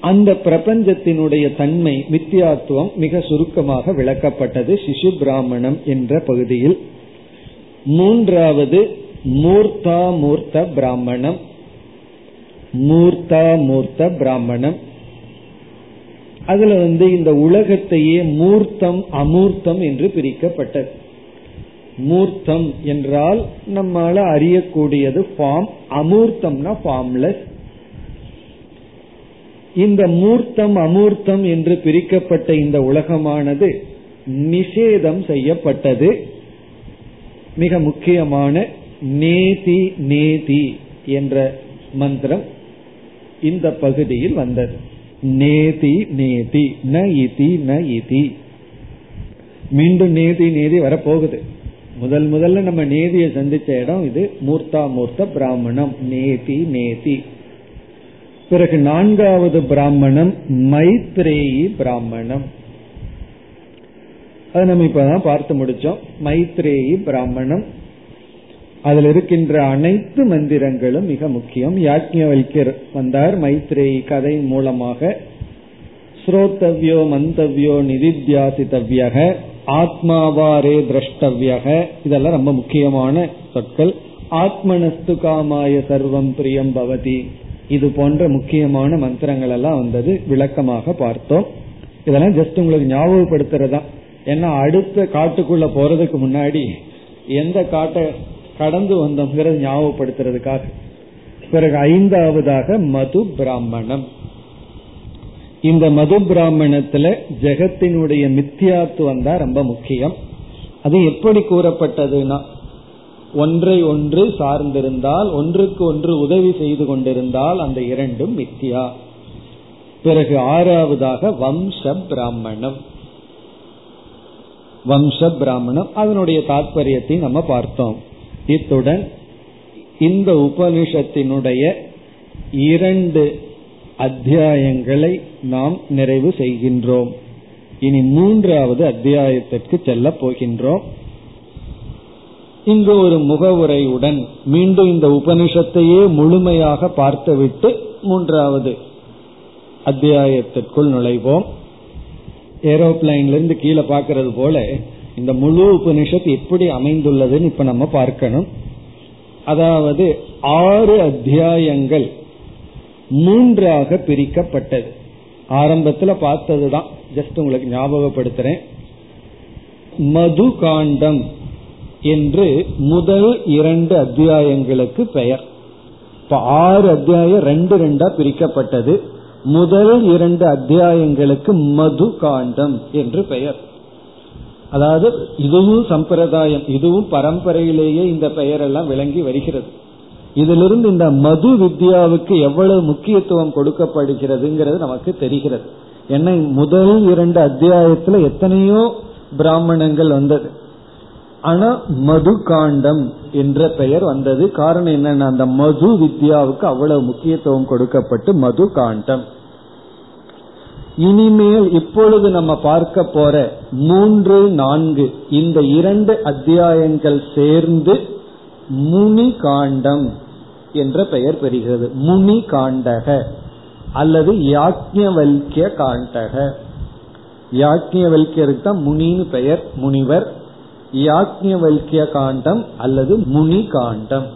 அந்த பிரபஞ்சத்தினுடைய தன்மை மித்தியாத்துவம் மிக சுருக்கமாக விளக்கப்பட்டது சிசு பிராமணம் என்ற பகுதியில். மூன்றாவது மூர்த்தா மூர்த்த பிராமணம். மூர்த்தா மூர்த்த பிராமணம். அதுல வந்து இந்த உலகத்தையே மூர்த்தம் அமூர்த்தம் என்று பிரிக்கப்பட்டது. மூர்த்தம் என்றால் நம்மால அறியக்கூடியது ஃபார்ம் அமூர்த்தம்னா ஃபார்ம்லெஸ் இந்த மூர்த்தம் அமூர்த்தம் என்று பிரிக்கப்பட்ட இந்த உலகமானது நிஷேதம் செய்யப்பட்டது. மிக முக்கியமான நேதி நேதி என்ற மந்திரம் இந்த பகுதியில் வந்தது. நேதி நேதி ந இதி ந இதி. மீண்டும் நேதி நேதி வரப்போகுது. முதல் முதல்ல நம்ம நேதியை சந்திச்ச இடம் இது மூர்த்தா மூர்த்த பிராமணம். நேதி நேதி. பிறகு நான்காவது பிராமணம் மைத்ரேயி பிராமணம். அது நம்ம இப்பதான் பார்த்து முடிச்சோம். மைத்ரேயி பிராமணம். அதில் இருக்கின்ற அனைத்து மந்திரங்களும் மிக முக்கியம். யாக்ஞவல்யர் வந்தார். மைத்ரேயி கதை மூலமாக ஸ்ரோத்தவ்யோ மந்தவ்யோ நிதித்தியாசித்தவ்யக ஆத்மாவாரே திரஷ்டவ்யக. இதெல்லாம் ரொம்ப முக்கியமான சொற்கள். ஆத்மனஸ்து காமாய சர்வம் பிரியம் பவதி. இது போன்ற முக்கியமான மந்திரங்கள் எல்லாம் வந்தது. விளக்கமாக பார்த்தோம். இதெல்லாம் ஜஸ்ட் உங்களுக்கு ஞாபகப்படுத்துறதா. ஏன்னா அடுத்த காட்டுக்குள்ள போறதுக்கு முன்னாடி எந்த காட்டை கடந்து வந்தோம்ங்கிறது ஞாபகப்படுத்துறதுக்காக. பிறகு ஐந்தாவதாக மது பிராமணம். இந்த மது பிராமணத்துல ஜெகத்தினுடைய மித்தியாத்துவம் தான் ரொம்ப முக்கியம். அது எப்படி கூறப்பட்டதுன்னா ஒன்றை ஒன்று சார்ந்திருந்தால் ஒன்றுக்கு ஒன்று உதவி செய்து கொண்டிருந்தால் அந்த இரண்டும் மித்தியா. பிறகு ஆறாவதாக வம்ச பிராமணம். வம்ச பிராமணம் அதனுடைய தாற்பயத்தை நம்ம பார்த்தோம். இத்துடன் இந்த உபனிஷத்தினுடைய இரண்டு அத்தியாயங்களை நாம் நிறைவு செய்கின்றோம். இனி மூன்றாவது அத்தியாயத்திற்கு செல்ல போகின்றோம். இங்கு ஒரு முகவுரையுடன் மீண்டும் இந்த உபனிஷத்தையே முழுமையாக பார்த்துவிட்டு மூன்றாவது அத்தியாயத்திற்குள் நுழைவோம். ஏரோப்ளைன்ல இருந்து கீழே பார்க்கறது போல இந்த முழு உபனிஷத் எப்படி அமைந்துள்ளதுன்னு இப்ப நம்ம பார்க்கணும். அதாவது ஆறு அத்தியாயங்கள் மூன்றாக பிரிக்கப்பட்டது. ஆரம்பத்துல பார்த்ததுதான். ஜஸ்ட் உங்களுக்கு ஞாபகப்படுத்துறேன். மது காண்டம் என்று முதல் இரண்டு அத்தியாயங்களுக்கு பெயர். இப்ப ஆறு அத்தியாயம் ரெண்டு ரெண்டா பிரிக்கப்பட்டது. முதல் இரண்டு அத்தியாயங்களுக்கு மது காண்டம் என்று பெயர். அதாவது இதுவும் சம்பிரதாயம் இதுவும் பரம்பரையிலேயே இந்த பெயர் எல்லாம் விளங்கி வருகிறது. இதிலிருந்து இந்த மது வித்யாவுக்கு எவ்வளவு முக்கியத்துவம் கொடுக்கப்படுகிறதுங்கிறது நமக்கு தெரிகிறது. ஏன்னா முதல் இரண்டு அத்தியாயத்துல எத்தனையோ பிராமணங்கள் வந்தது. ஆனா மது காண்டம் என்ற பெயர் வந்தது. காரணம் என்னன்னா அந்த மது வித்யாவுக்கு அவ்வளவு முக்கியத்துவம் கொடுக்கப்பட்டு மது காண்டம் இனிமேல் இப்பொழுது நம்ம பார்க்க போற மூன்று நான்கு இந்த இரண்டு அத்தியாயங்கள் சேர்ந்து முனி காண்டம் என்ற பெயர் பெறுகிறது. முனி காண்டக அல்லது யாக்ஞவல்கிய காண்டக. யாக்ஞவல்கியருக்கு தான் முனின்னு பெயர் முனிவர். யாக்ஞவல்கிய காண்டம் அல்லது முனி காண்டம்.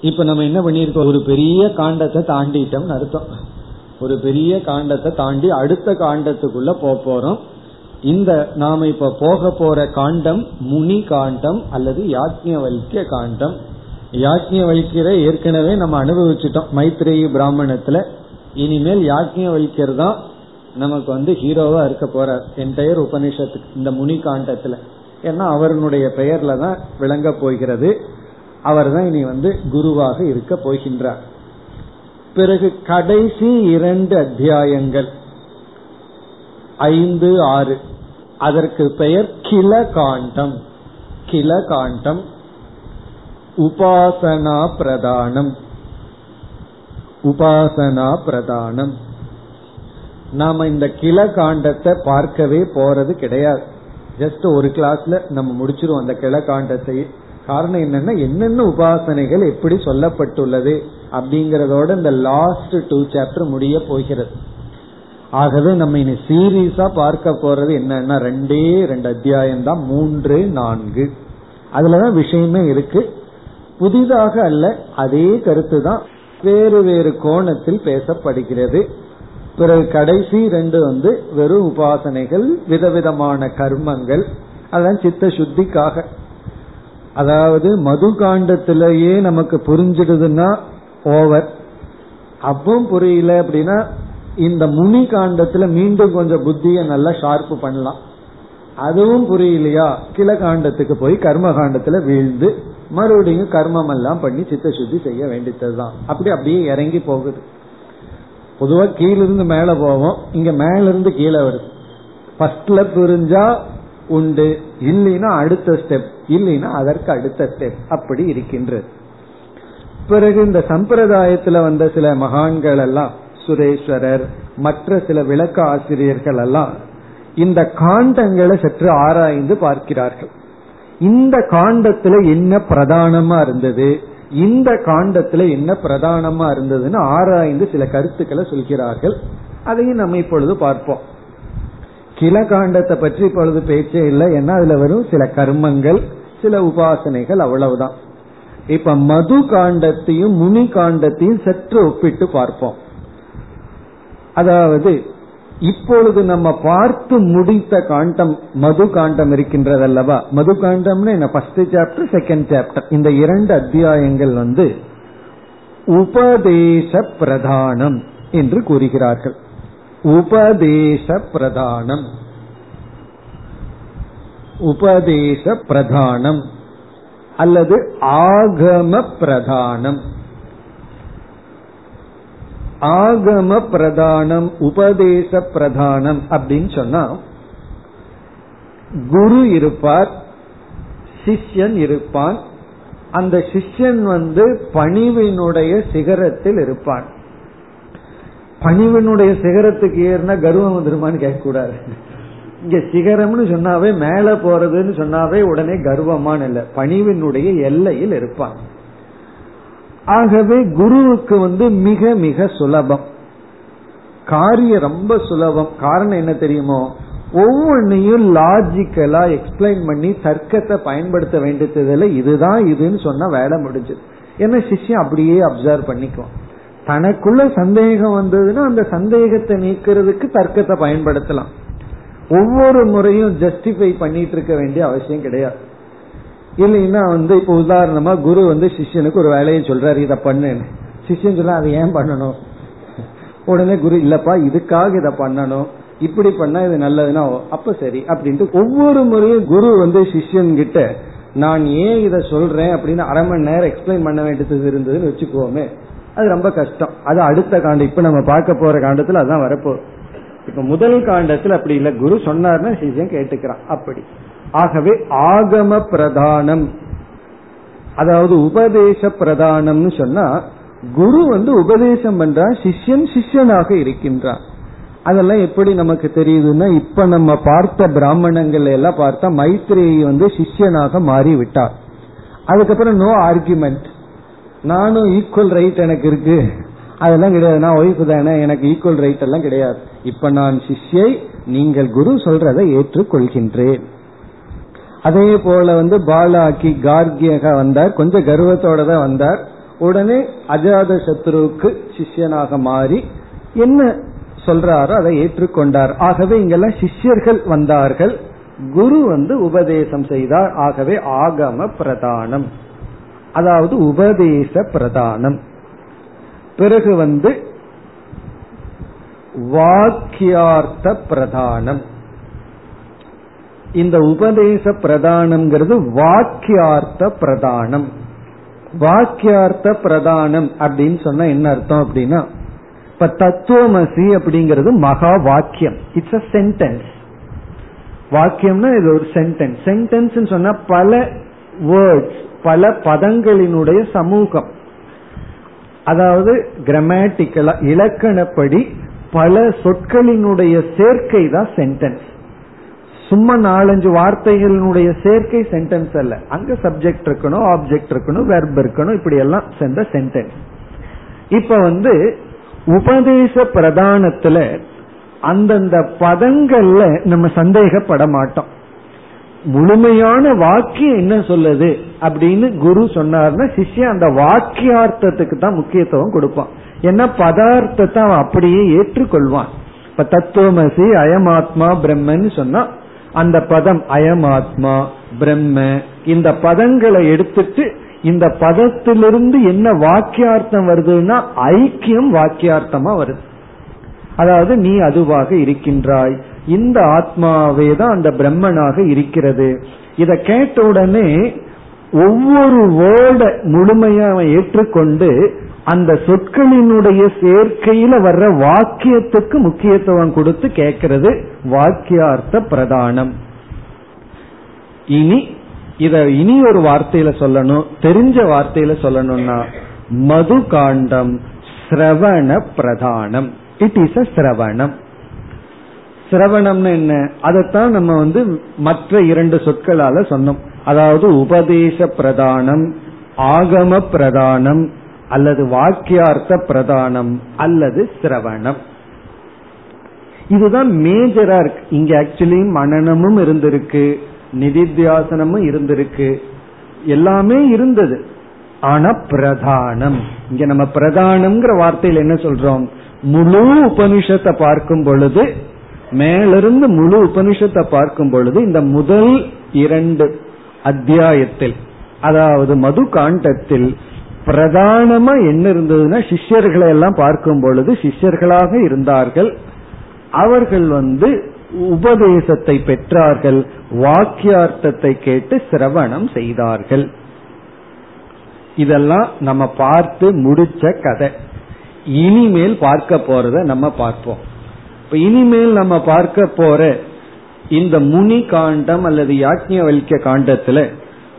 இப்ப நம்ம என்ன பண்ணிருக்கோம் ஒரு பெரிய காண்டத்தை தாண்டிட்டோம்னு அர்த்தம். ஒரு பெரிய காண்டத்தை தாண்டி அடுத்த காண்டத்துக்குள்ள போக போறோம். இந்த நாம இப்ப போக போற காண்டம் முனி காண்டம் அல்லது யாக்ஞவல்கிய காண்டம். யாக்ஞவல்கிற ஏற்கனவே நம்ம அனுபவிச்சுட்டோம். மைத்ரேயி பிராமணத்துல. இனிமேல் யாக்ஞவல்யர் தான் நமக்கு வந்து ஹீரோவா இருக்க போறார். என்டையர் உபநிஷத்துக்கு இந்த முனி காண்டத்துல. ஏன்னா அவருடைய பெயர்ல தான் விளங்க போகிறது. அவர் தான் இனி வந்து குருவாக இருக்க போகின்றார். பிறகு கடைசி இரண்டு அத்தியாயங்கள். ஐந்து ஆறு. அதற்கு பெயர் கில காண்டம் கில காண்டம் உபாசனா பிரதானம் உபாசனா பிரதானம் நாம இந்த கிள காண்டத்தை பார்க்கவே போறது கிடையாது. ஜஸ்ட் ஒரு கிளாஸ்ல நம்ம முடிச்சிருவோம் அந்த கிள காண்டத்தை. காரணம் என்னன்னா என்னென்ன உபாசனைகள் எப்படி சொல்லப்பட்டுள்ளது அப்படிங்கறதோட இந்த லாஸ்ட் டூ சாப்டர் முடிய போகிறது. ஆகவே நம்ம இனி சீரியஸா பார்க்க போறது என்னன்னா ரெண்டே ரெண்டு அத்தியாயம் தான் மூன்று நான்கு. அதுலதான் விஷயமே இருக்கு. புதிதாக அல்ல அதே கருத்து தான் வேறு வேறு கோணத்தில் பேசப்படுகிறது. பிறகு கடைசி ரெண்டு வந்து வெறும் உபாசனைகள் விதவிதமான கர்மங்கள். அதான் சித்த சுத்திக்காக. அதாவது மது காண்டத்திலேயே நமக்கு புரிஞ்சிடுதுன்னா ஓவர். அப்பவும் புரியல அப்படின்னா இந்த முனி காண்டத்துல மீண்டும் கொஞ்சம் புத்திய நல்லா ஷார்ப்பு பண்ணலாம். அதுவும் புரியலையா? கிள காண்டத்துக்கு போய் கர்ம காண்டத்துல வீழ்ந்து மறுபடியும் கர்மம் எல்லாம் பண்ணி சித்த சுத்தி செய்ய வேண்டியதுதான். அப்படி அப்படியே இறங்கி போகுது. பொதுவா கீழிருந்து மேல போவோம். இங்க மேல இருந்து கீழே வருது. ஃபர்ஸ்ட்ல புரிஞ்சா உண்டு. இல்லைன்னா அடுத்த ஸ்டெப் இல்லைன்னா அதற்கு அடுத்த ஸ்டெப் அப்படி இருக்கின்றது. பிறகு இந்த சம்பிரதாயத்துல வந்த சில மகான்கள் எல்லாம் சுரேஸ்வரர் மற்ற சில விளக்க ஆசிரியர்கள் எல்லாம் இந்த காண்டங்களை சற்று ஆராய்ந்து பார்க்கிறார்கள். இந்த காண்டத்துல என்ன பிரதானமா இருந்தது? இந்த காண்டத்துல என்ன பிரதானமா இருந்ததுன்னு ஆராய்ந்து சில கருத்துக்களை சொல்கிறார்கள். அதையும் நம்ம இப்பொழுது பார்ப்போம். கிள காண்டத்தை பற்றி இப்பொழுது பேச்சே இல்லை. ஏன்னா அதுல வரும் சில கர்மங்கள் சில உபாசனைகள் அவ்வளவுதான். இப்ப மது காண்டத்தையும் முனி காண்டத்தையும் சற்று ஒப்பிட்டு பார்ப்போம். அதாவது இப்பொழுது நம்ம பார்த்து முடித்த காண்டம் மது காண்டம் இருக்கின்றது அல்லவா மது காண்டம்னு என்ன? ஃபர்ஸ்ட் சாப்டர் செகண்ட் சாப்டர் இந்த இரண்டு அத்தியாயங்கள் வந்து உபதேச பிரதானம் என்று கூறுகிறார்கள். உபதேச பிரதானம். உபதேச பிரதானம் அல்லது ஆகம பிரதானம். ஆகம பிரதானம் உபதேச பிரதானம் அப்படின்னு சொன்னா குரு இருப்பார் சிஷ்யன் இருப்பான். அந்த சிஷ்யன் வந்து பணிவினுடைய சிகரத்தில் இருப்பான். பணிவினுடைய சிகரத்துக்கு ஏறினா கர்வம் வந்துருமான்னு கேட்கக்கூடாது. இங்க சிகரம்னு சொன்னாவே மேல போறதுன்னு சொன்னாவே உடனே கர்வமான இல்ல. பணிவினுடைய எல்லையில் இருப்பான். ஆகவே குருவுக்கு வந்து மிக மிக சுலபம். காரியம் ரொம்ப சுலபம். காரணம் என்ன தெரியுமோ? ஒவ்வொன்னையும் லாஜிக்கலா எக்ஸ்பிளைன் பண்ணி தர்க்கத்தை பயன்படுத்த வேண்டியதுல இதுதான் இதுன்னு சொன்னா வேலை முடிஞ்சது. ஏன்னா சிஷ்யம் அப்படியே அப்சர்வ் பண்ணிக்குவோம் தனக்குள்ள சந்தேகம் வந்ததுன்னா அந்த சந்தேகத்தை நீக்கிறதுக்கு தர்க்கத்தை பயன்படுத்தலாம். ஒவ்வொரு முறையும் ஜஸ்டிஃபை பண்ணிட்டு இருக்க வேண்டிய அவசியம் கிடையாது. இல்லைன்னா வந்து இப்ப உதாரணமா குரு வந்து சிஷ்யனுக்கு ஒரு வேலையை சொல்றாரு இதை பண்ணுன்னு. சிஷ்யன் சொல்ல அதை ஏன் பண்ணணும்? உடனே குரு இல்லப்பா இதுக்காக இதை பண்ணணும். இப்படி பண்ணா இது நல்லதுன்னா அப்ப சரி அப்படின்ட்டு ஒவ்வொரு முறையும் குரு வந்து சிஷ்யன் கிட்ட நான் ஏன் இதை சொல்றேன்? அப்படின்னு அரை மணி நேரம் எக்ஸ்பிளைன் பண்ண வேண்டியது இருந்ததுன்னு வச்சுக்கோமே. அது ரொம்ப கஷ்டம். அது அடுத்த காண்டம். இப்ப நம்ம பார்க்க போற காண்டத்துல அதான் வரப்போகுது. இப்ப முதல் காண்டத்துல அப்படி இல்ல. குரு சொன்னார்னா சிஷ்யன் கேட்டுக்கிறான். அப்படி. ஆகவே ஆகம பிரதானம் அதாவது உபதேச பிரதானம்னு சொன்னா குரு வந்து உபதேசம் பண்றான் சிஷ்யன் சிஷ்யனாக இருக்கின்றான் அதெல்லாம் எப்படி நமக்கு தெரியுதுன்னா இப்ப நம்ம பார்த்த பிராமணங்கள் எல்லாம் பார்த்தா மைத்ரேயி வந்து சிஷ்யனாக மாறி விட்டார் அதுக்கப்புறம் நோ ஆர்குமெண்ட் நானும் ஈக்குவல் ரைட் எனக்கு இருக்கு. அதெல்லாம் கிடையாது. நான் ஒய்ஃப் தானே எனக்கு ஈக்குவல் ரைட் எல்லாம் கிடையாது. இப்ப நான் சிஷ்யை நீங்கள் குரு சொல்றதை ஏற்றுக்கொள்கின்றேன். அதே போல வந்து பாலாக்கி கார்கியக வந்தார். கொஞ்சம் கர்வத்தோட தான் வந்தார். உடனே அஜாத சத்ருவுக்கு சிஷ்யனாக மாறி என்ன சொல்றாரோ அதை ஏற்றுக்கொண்டார். ஆகவே இங்கெல்லாம் சிஷ்யர்கள் வந்தார்கள். குரு வந்து உபதேசம் செய்தார். ஆகவே ஆகம பிரதானம். அதாவது உபதேச பிரதானம். பிறகு வந்து வாக்கியார்த்த பிரதானம். இந்த உபதேச பிரதானம்ங்கிறது வாக்கியார்த்த பிரதானம். வாக்கியார்த்த பிரதானம் அப்படின்னு சொன்னா என்ன அர்த்தம் அப்படின்னா இப்ப தத்துவமசி அப்படிங்கிறது மகா வாக்கியம். இட்ஸ் அ சென்டென்ஸ் வாக்கியம்னா இது ஒரு சென்டென்ஸ் சென்டென்ஸ் சொன்னா பல வேர்ட்ஸ் பல பதங்களினுடைய சமூகம். அதாவது கிராமட்டிக்கலா இலக்கணப்படி பல சொற்களினுடைய சேர்க்கை தான் சென்டென்ஸ் சும்மா நாலஞ்சு வார்த்தைகளினுடைய சேர்க்கை சென்டென்ஸ் அல்ல. அங்க சப்ஜெக்ட் இருக்கணும் ஆப்ஜெக்ட் இருக்கணும் வெர்ப் இருக்கணும் இப்படி எல்லாம் சேர்ந்த சென்டென்ஸ் இப்ப வந்து உபதேச பிரதானத்துல அந்தந்த பதங்கள்ல நம்ம சந்தேகப்பட மாட்டோம். முழுமையான வாக்கியம் என்ன சொல்லுது அப்படின்னு குரு சொன்னார்னா சிஷ்யன் அந்த வாக்கியார்த்தத்துக்கு தான் முக்கியத்துவம் கொடுப்பான். ஏன்னா பதார்த்தத்தை அவன் அப்படியே ஏற்றுக்கொள்வான். இப்ப தத்துவமசி அயமாத்மா பிரம்மன்னு சொன்னா அந்த பதம் அயமாத்மா பிரம்ம இந்த பதங்களை எடுத்துட்டு இந்த பதத்திலிருந்து என்ன வாக்கியார்த்தம் வருதுன்னா ஐக்கியம் வாக்கியார்த்தமா வருது. அதாவது நீ அதுவாக இருக்கின்றாய். இந்த ஆத்மாவே தான் அந்த பிரம்மனாக இருக்கிறது. இத கேட்ட உடனே ஒவ்வொரு வேர்ட முழுமையாக ஏற்றுக்கொண்டு அந்த சொற்களினுடைய சேர்க்கையில வர்ற வாக்கியத்துக்கு முக்கியத்துவம் கொடுத்து கேட்கிறது வாக்கியார்த்த பிரதானம். இனி இத இனி ஒரு வார்த்தையில சொல்லணும். தெரிஞ்ச வார்த்தையில சொல்லணும்னா மது காண்டம் சிரவண பிரதானம். இட் இஸ் அ சிரவணம். சிரவணம்னு என்ன? அதைத்தான் நம்ம வந்து மற்ற இரண்டு சொற்களால சொன்னோம். அதாவது உபதேச பிரதானம் ஆகம பிரதானம் அல்லது வாக்கியார்த்த பிரதானம் அல்லது சிரவணம். இதுதான் மேஜரா இருக்கு. இங்க ஆக்சுவலி மனநமும் இருந்திருக்கு நிதித்தியாசனமும் இருந்திருக்கு. எல்லாமே இருந்தது. ஆனா பிரதானம். இங்க நம்ம பிரதானம்ங்கிற வார்த்தையில் என்ன சொல்றோம்? முழு உபனிஷத்தை பார்க்கும் பொழுது மேலிருந்து முழு உபனிஷத்தை பார்க்கும் பொழுது இந்த முதல் இரண்டு அத்தியாயத்தில் அதாவது மது காண்டத்தில் பிரதானமா என்ன இருந்ததுன்னா சிஷ்யர்களை எல்லாம் பார்க்கும் பொழுது சிஷ்யர்களாக இருந்தார்கள். அவர்கள் வந்து உபதேசத்தை பெற்றார்கள். வாக்கியார்த்தத்தை கேட்டு சிரவணம் செய்தார்கள். இதெல்லாம் நம்ம பார்த்து முடிச்ச கதை. இனிமேல் பார்க்க போறத நம்ம பார்ப்போம். இப்ப இனிமேல் நம்ம பார்க்க போற இந்த முனி காண்டம் அல்லது யாக்ஞவல்ய காண்டத்துல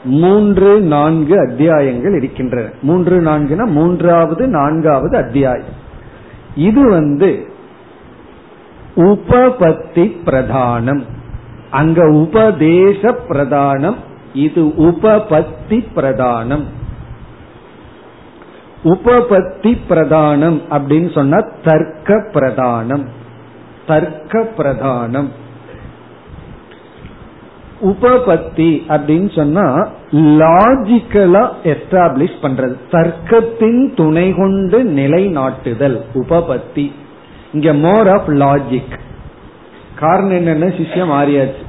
மூன்று நான்கு அத்தியாயங்கள் இருக்கின்றன. மூன்று நான்குனா மூன்றாவது நான்காவது அத்தியாயம். இது வந்து உபபத்தி பிரதானம். அங்க உபதேச பிரதானம் இது உபபத்தி பிரதானம். உபபத்தி பிரதானம் அப்படின்னு சொன்னா தர்க்க பிரதானம். தர்க்க பிரதானம். உபபத்தி அப்படின்னு சொன்னா லாஜிக்கலா எஸ்டாப்ளிஷ் பண்றது. தர்க்கத்தின் துணை கொண்டு நிலைநாட்டுதல் உபபத்தி. இங்க மோர் ஆஃப் லாஜிக் காரணம் என்னன்னு சிஷ்யம் மாறியாச்சு.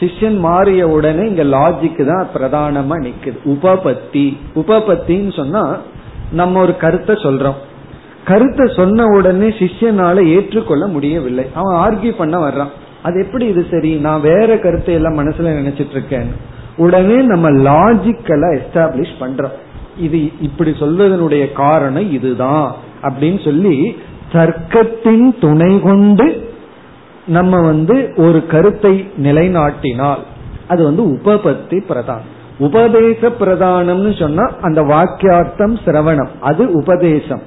சிஷ்யன் மாறிய உடனே இங்க லாஜிக் தான் பிரதானமா நிக்குது. உபபத்தி. உபபத்தின்னு சொன்னா நம்ம ஒரு கருத்தை சொல்றோம். கருத்தை சொன்ன உடனே சிஷ்யனால ஏற்றுக்கொள்ள முடியவில்லை. அவன் ஆர்கியூ பண்ண வர்றான். அது எப்படி இது சரி? நான் வேற கருத்தை எல்லாம் மனசுல நினைச்சிட்டு இருக்கேன். உடனே நம்ம லாஜிக்கலா எஸ்டாப்ளிஷ் பண்றோம். இது இப்படி சொல்வதனுடைய காரணம் இதுதான். அப்படின்னு சொல்லி தர்க்கத்தின் துணை கொண்டு நம்ம வந்து ஒரு கருத்தை நிலைநாட்டினால் அது வந்து உபபத்தி பிரதானம். உபதேச பிரதானம்னு சொன்னா அந்த வாக்கியார்த்தம் சிரவணம். அது உபதேசம்.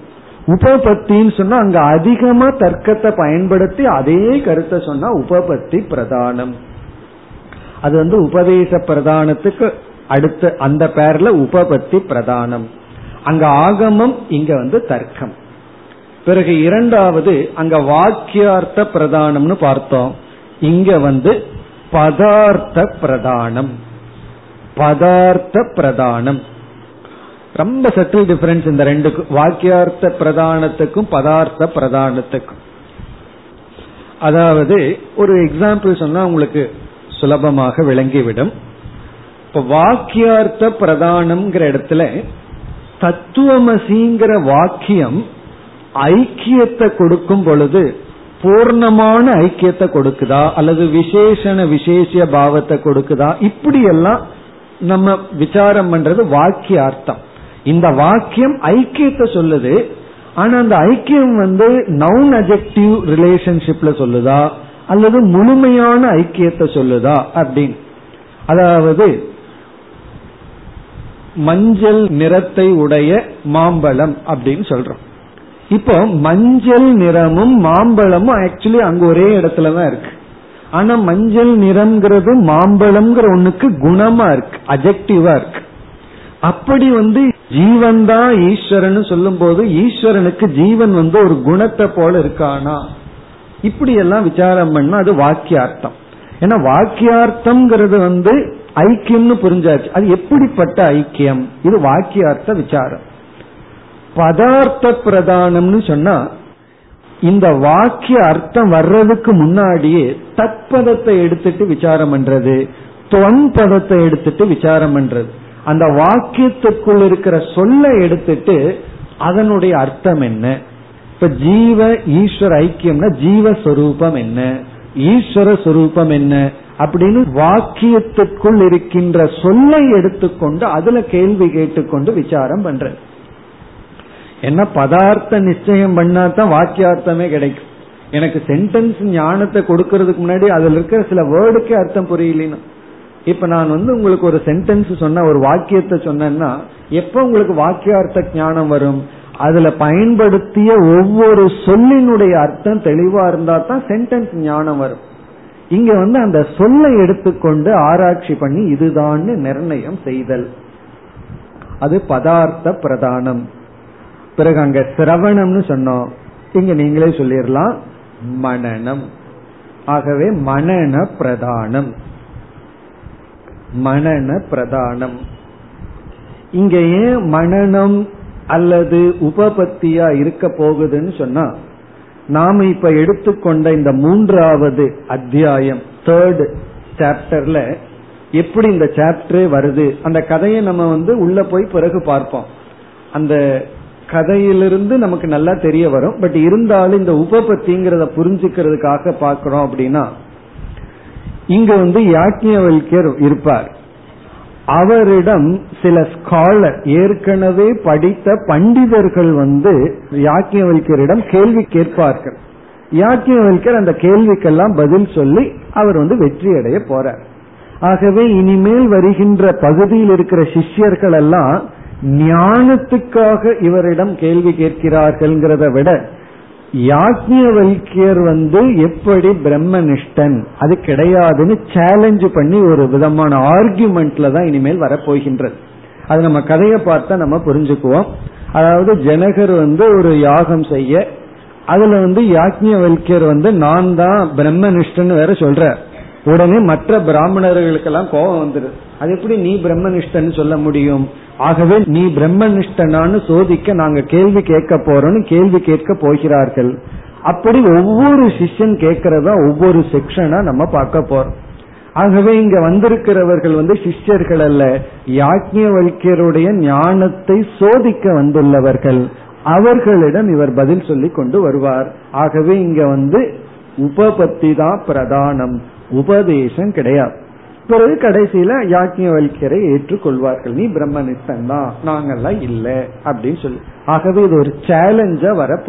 உபபத்தின்னு சொன்னா அங்க அதிகமா தர்க்கத்தை பயன்படுத்தி அதே கருத்தை சொன்னா உபபத்தி பிரதானம். அது வந்து உபதேச பிரதானத்துக்கு அடுத்த அந்த பேர்ல உபபத்தி பிரதானம். அங்க ஆகமம் இங்க வந்து தர்க்கம். பிறகு இரண்டாவது அங்க வாக்கியார்த்த பிரதானம்னு பார்த்தோம். இங்க வந்து பதார்த்த பிரதானம். பதார்த்த பிரதானம். ரொம்ப சட்டில் டிஃபரன்ஸ் இந்த ரெண்டுக்கும் வாக்கியார்த்த பிரதானத்துக்கும் பதார்த்த பிரதானத்துக்கும். அதாவது ஒரு எக்ஸாம்பிள் சொன்னா உங்களுக்கு சுலபமாக விளங்கிவிடும். இப்ப வாக்கியார்த்த பிரதானம்ங்கிற இடத்துல தத்துவமசிங்கிற வாக்கியம் ஐக்கியத்தை கொடுக்கும் பொழுது பூர்ணமான ஐக்கியத்தை கொடுக்குதா அல்லது விசேஷண விசேஷ பாவத்தை கொடுக்குதா இப்படி எல்லாம் நம்ம விசாரம் பண்றது வாக்கியார்த்தம். இந்த வாக்கியம் ஐக்கியத்தை சொல்லுது. ஆனா அந்த ஐக்கியம் வந்து நவுன் அஜெக்டிவ் ரிலேஷன்ஷிப்ல சொல்லுதா? அல்லது முழுமையான ஐக்கியத்தை சொல்லுதா? அப்படின்னு. அதாவது மஞ்சள் நிறத்தை உடைய மாம்பழம் அப்படின்னு சொல்றோம். இப்போ மஞ்சள் நிறமும் மாம்பழமும் ஆக்சுவலி அங்க ஒரே இடத்துல தான் இருக்கு. ஆனா மஞ்சள் நிறம்ங்கிறது மாம்பழம்ங்கிற ஒண்ணுக்கு குணமா இருக்கு அஜெக்டிவா இருக்கு. அப்படி வந்து ஜீவன் தான் ஈஸ்வரன் சொல்லும் போது ஈஸ்வரனுக்கு ஜீவன் வந்து ஒரு குணத்தை போல இருக்கானா? இப்படி எல்லாம் விசாரம் பண்ணா அது வாக்கியார்த்தம். ஏன்னா வாக்கியார்த்தம்ங்கிறது வந்து ஐக்கியம்னு புரிஞ்சாச்சு. அது எப்படிப்பட்ட ஐக்கியம்? இது வாக்கியார்த்த விசாரம். பதார்த்த பிரதானம்னு சொன்னா இந்த வாக்கிய அர்த்தம் வர்றதுக்கு முன்னாடியே தத்பதத்தை எடுத்துட்டு விசாரம் பண்றது தொன் பதத்தை எடுத்துட்டு விசாரம் பண்றது. அந்த வாக்கியத்துக்குள் இருக்கிற சொல்ல எடுத்துட்டு அதனுடைய அர்த்தம் என்ன? இப்ப ஜீவ ஈஸ்வர ஐக்கியம்னா ஜீவஸ்வரூபம் என்ன? ஈஸ்வர சொரூபம் என்ன? அப்படின்னு வாக்கியத்துக்குள் இருக்கின்ற சொல்லை எடுத்துக்கொண்டு அதுல கேள்வி கேட்டுக்கொண்டு விசாரம் பண்ற என்ன பதார்த்த நிச்சயம் பண்ணா தான் வாக்கியார்த்தமே கிடைக்கும். எனக்கு சென்டென்ஸ் ஞானத்தை கொடுக்கறதுக்கு முன்னாடி அதுல இருக்கிற சில வேர்டுக்கே அர்த்தம் புரியலன்னு. இப்ப நான் வந்து உங்களுக்கு ஒரு சென்டென்ஸ் சொன்ன ஒரு வாக்கியத்தை சொன்னேன்னா எப்ப உங்களுக்கு வாக்கியார்த்த ஞானம் வரும்? அதுல பயன்படுத்திய ஒவ்வொரு சொல்லினுடைய அர்த்தம் தெளிவா இருந்தா தான் சென்டென்ஸ் ஞானம் வரும். இங்க வந்து அந்த சொல்லை எடுத்துக்கொண்டு ஆராய்ச்சி பண்ணி இதுதான் நிர்ணயம் செய்தல். அது பதார்த்த பிரதானம். பிறகு அங்க சிரவணம்னு சொன்னோம். இங்க நீங்களே சொல்லிடலாம் மனநம். ஆகவே மனன பிரதானம். மனன பிரதானம். இங்க ஏன் மனநம் அல்லது உபபத்தியா இருக்க போகுதுன்னு சொன்னா நாம இப்ப எடுத்துக்கொண்ட இந்த மூன்றாவது அத்தியாயம் தேர்ட் சாப்டர்ல எப்படி இந்த சாப்டரே வருது அந்த கதையை நம்ம வந்து உள்ள போய் பிறகு பார்ப்போம். அந்த கதையிலிருந்து நமக்கு நல்லா தெரிய வரும் பட் இருந்தாலும் இந்த உபபத்திங்கிறத புரிஞ்சுக்கிறதுக்காக பாக்கிறோம் அப்படின்னா இங்க வந்து யாக்கியவல்யர் இருப்பார். அவரிடம் சில ஸ்காலர் ஏற்கனவே படித்த பண்டிதர்கள் வந்து யாக்கியவல்யரிடம் கேள்வி கேட்பார்கள். யாக்கியவல்யர் அந்த கேள்விக்கெல்லாம் பதில் சொல்லி அவர் வந்து வெற்றி அடைய போறார். ஆகவே இனிமேல் வருகின்ற பகுதியில் இருக்கிற சிஷ்யர்கள் எல்லாம் ஞானத்துக்காக இவரிடம் கேள்வி கேட்கிறார்கள்ங்கிறத விட யாக்ஞவல்கியர் வந்து எப்படி பிரம்மனிஷ்டன் அது கிடையாதுன்னு சேலஞ்ச் பண்ணி ஒரு விதமான ஆர்கியூமெண்ட்ல தான் இனிமேல் வரப்போகின்றது. அது நம்ம கதையை பார்த்தா நம்ம புரிஞ்சுக்குவோம். அதாவது ஜனகர் வந்து ஒரு யாகம் செய்ய அதுல வந்து யாக்ஞவல்கியர் வந்து நான் தான் பிரம்மனிஷ்டன் வேற சொல்ற உடனே மற்ற பிராமணர்களுக்கெல்லாம் கோபம் வந்துடுது அது எப்படி நீ பிரம்மனிஷ்டன் சொல்ல முடியும்? ஆகவே நீ பிரம்மனிஷ்டனான்னு சோதிக்க நாங்க கேள்வி கேட்க போறோம்னு கேள்வி கேட்க போகிறார்கள். அப்படி ஒவ்வொரு சிஷ்யன் கேட்கறதா ஒவ்வொரு செக்ஷனா நம்ம பார்க்க போறோம். ஆகவே இங்க வந்திருக்கிறவர்கள் வந்து சிஷ்யர்கள் அல்ல யாஜ்யவல்யருடைய ஞானத்தை சோதிக்க வந்துள்ளவர்கள். அவர்களிடம் இவர் பதில் சொல்லி கொண்டு வருவார். ஆகவே இங்க வந்து உபபத்தி தான் பிரதானம் உபதேசம் கிடையாது. பிறகு கடைசியில யாக்கியவல்யரை ஏற்றுக்கொள்வார்கள். நீ பிரம்மனிஷ்டன் தான் நாங்கெல்லாம் இல்லை அப்படின்னு சொல்லி. ஆகவே இது ஒரு சேலஞ்சா வர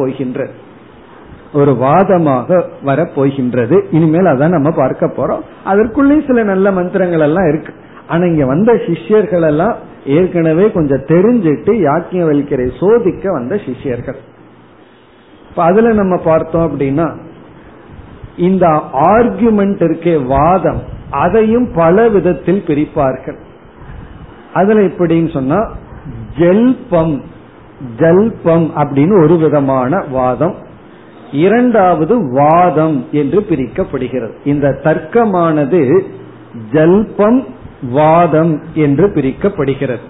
ஒரு வாதமாக வர போகின்றது இனிமேல் அதான் நம்ம பார்க்க போறோம். அதற்குள்ளே சில நல்ல மந்திரங்கள் எல்லாம் இருக்கு. ஆனா இங்க வந்த சிஷ்யர்கள் எல்லாம் ஏற்கனவே கொஞ்சம் தெரிஞ்சிட்டு யாக்கியவல்யரை சோதிக்க வந்த சிஷ்யர்கள். இப்ப அதுல நம்ம பார்த்தோம் அப்படின்னா இந்த ஆர்குமெண்ட் இருக்கே வாதம். அதையும் பல விதத்தில் பிரிப்பார்கள். அதுல எப்படின்னு சொன்னா ஜெல்பம் ஜல்பம் அப்படின்னு ஒரு விதமான வாதம். இரண்டாவது வாதம் என்று பிரிக்கப்படுகிறது. இந்த தர்க்கமானது ஜல்பம் வாதம் என்று பிரிக்கப்படுகிறது.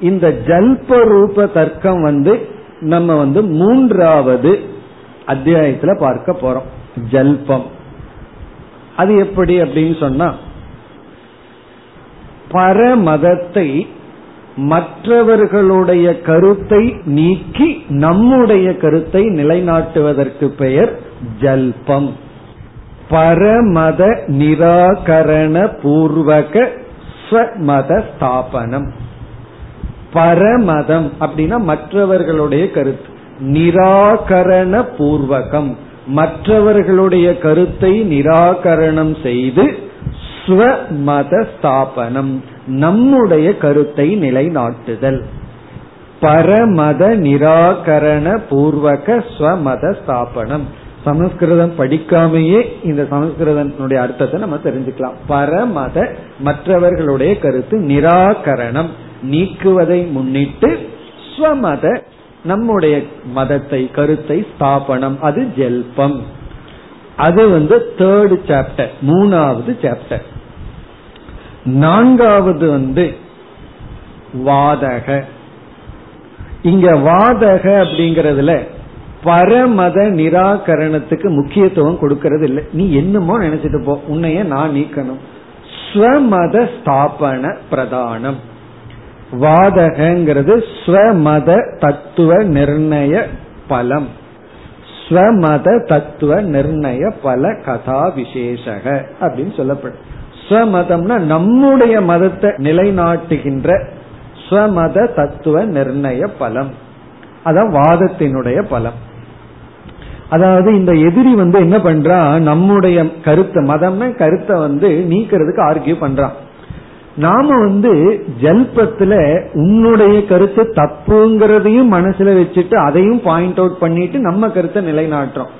இந்த ஜல்ப ரூப தர்க்கம் வந்து நம்ம வந்து மூன்றாவது அத்தியாயத்துல பார்க்க போறோம். ஜல்பம். அது எப்படி அப்படின்னு சொன்னா பரமதத்தை மற்றவர்களுடைய கருத்தை நீக்கி நம்முடைய கருத்தை நிலைநாட்டுவதற்கு பெயர் ஜல்பம். பரமத நிராகரண பூர்வக ஸ்வமத ஸ்தாபனம். பரமதம் அப்படின்னா மற்றவர்களுடைய கருத்து. நிராகரண பூர்வகம். மற்றவர்களுடைய கருத்தை நிராகரணம் செய்து ஸ்வமத ஸ்தாபனம் நம்முடைய கருத்தை நிலைநாட்டுதல். பரமத நிராகரண பூர்வக ஸ்வமத ஸ்தாபனம் சமஸ்கிருதம் படிக்காமையே இந்த சமஸ்கிருதனுடைய அர்த்தத்தை நம்ம தெரிஞ்சுக்கலாம். பரமத மற்றவர்களுடைய கருத்து நிராகரணம். நீக்குவதை முன்னிட்டு ஸ்வமத நம்முடைய மதத்தை கருத்தை ஸ்தாபனம் அது ஜெல்பம். அது வந்து தேர்டு சாப்டர் மூணாவது சாப்டர் நான்காவது வந்து வாதக. இங்க வாதக அப்படிங்கறதுல பரமத நிராகரணத்துக்கு முக்கியத்துவம் கொடுக்கறது இல்லை நீ என்னமோ நினைச்சிட்டு போ. உன்னைய நான் நீக்கணும். ஸ்வமத ஸ்தாபன பிரதானம். வாதகங்கிறது ஸ்வமத தத்துவ நிர்ணய பலம். ஸ்வமத தத்துவ நிர்ணய பல கதா விசேஷக அப்படின்னு சொல்லப்படும். ஸ்வமதம்னா நம்முடைய மதத்தை நிலைநாட்டுகின்ற ஸ்வமத தத்துவ நிர்ணய பலம். அதான் வாதத்தினுடைய பலம். அதாவது இந்த எதிரி வந்து என்ன பண்றான்? நம்முடைய கருத்தை மதம்னு கருத்தை வந்து நீக்கிறதுக்கு ஆர்கியூ பண்றான். நாம வந்து ஜல்பத்துல உன்னுடைய கருத்து தப்புங்கிறதையும் மனசுல வச்சுட்டு அதையும் பாயிண்ட் அவுட் பண்ணிட்டு நம்ம கருத்தை நிலைநாட்டுறோம்.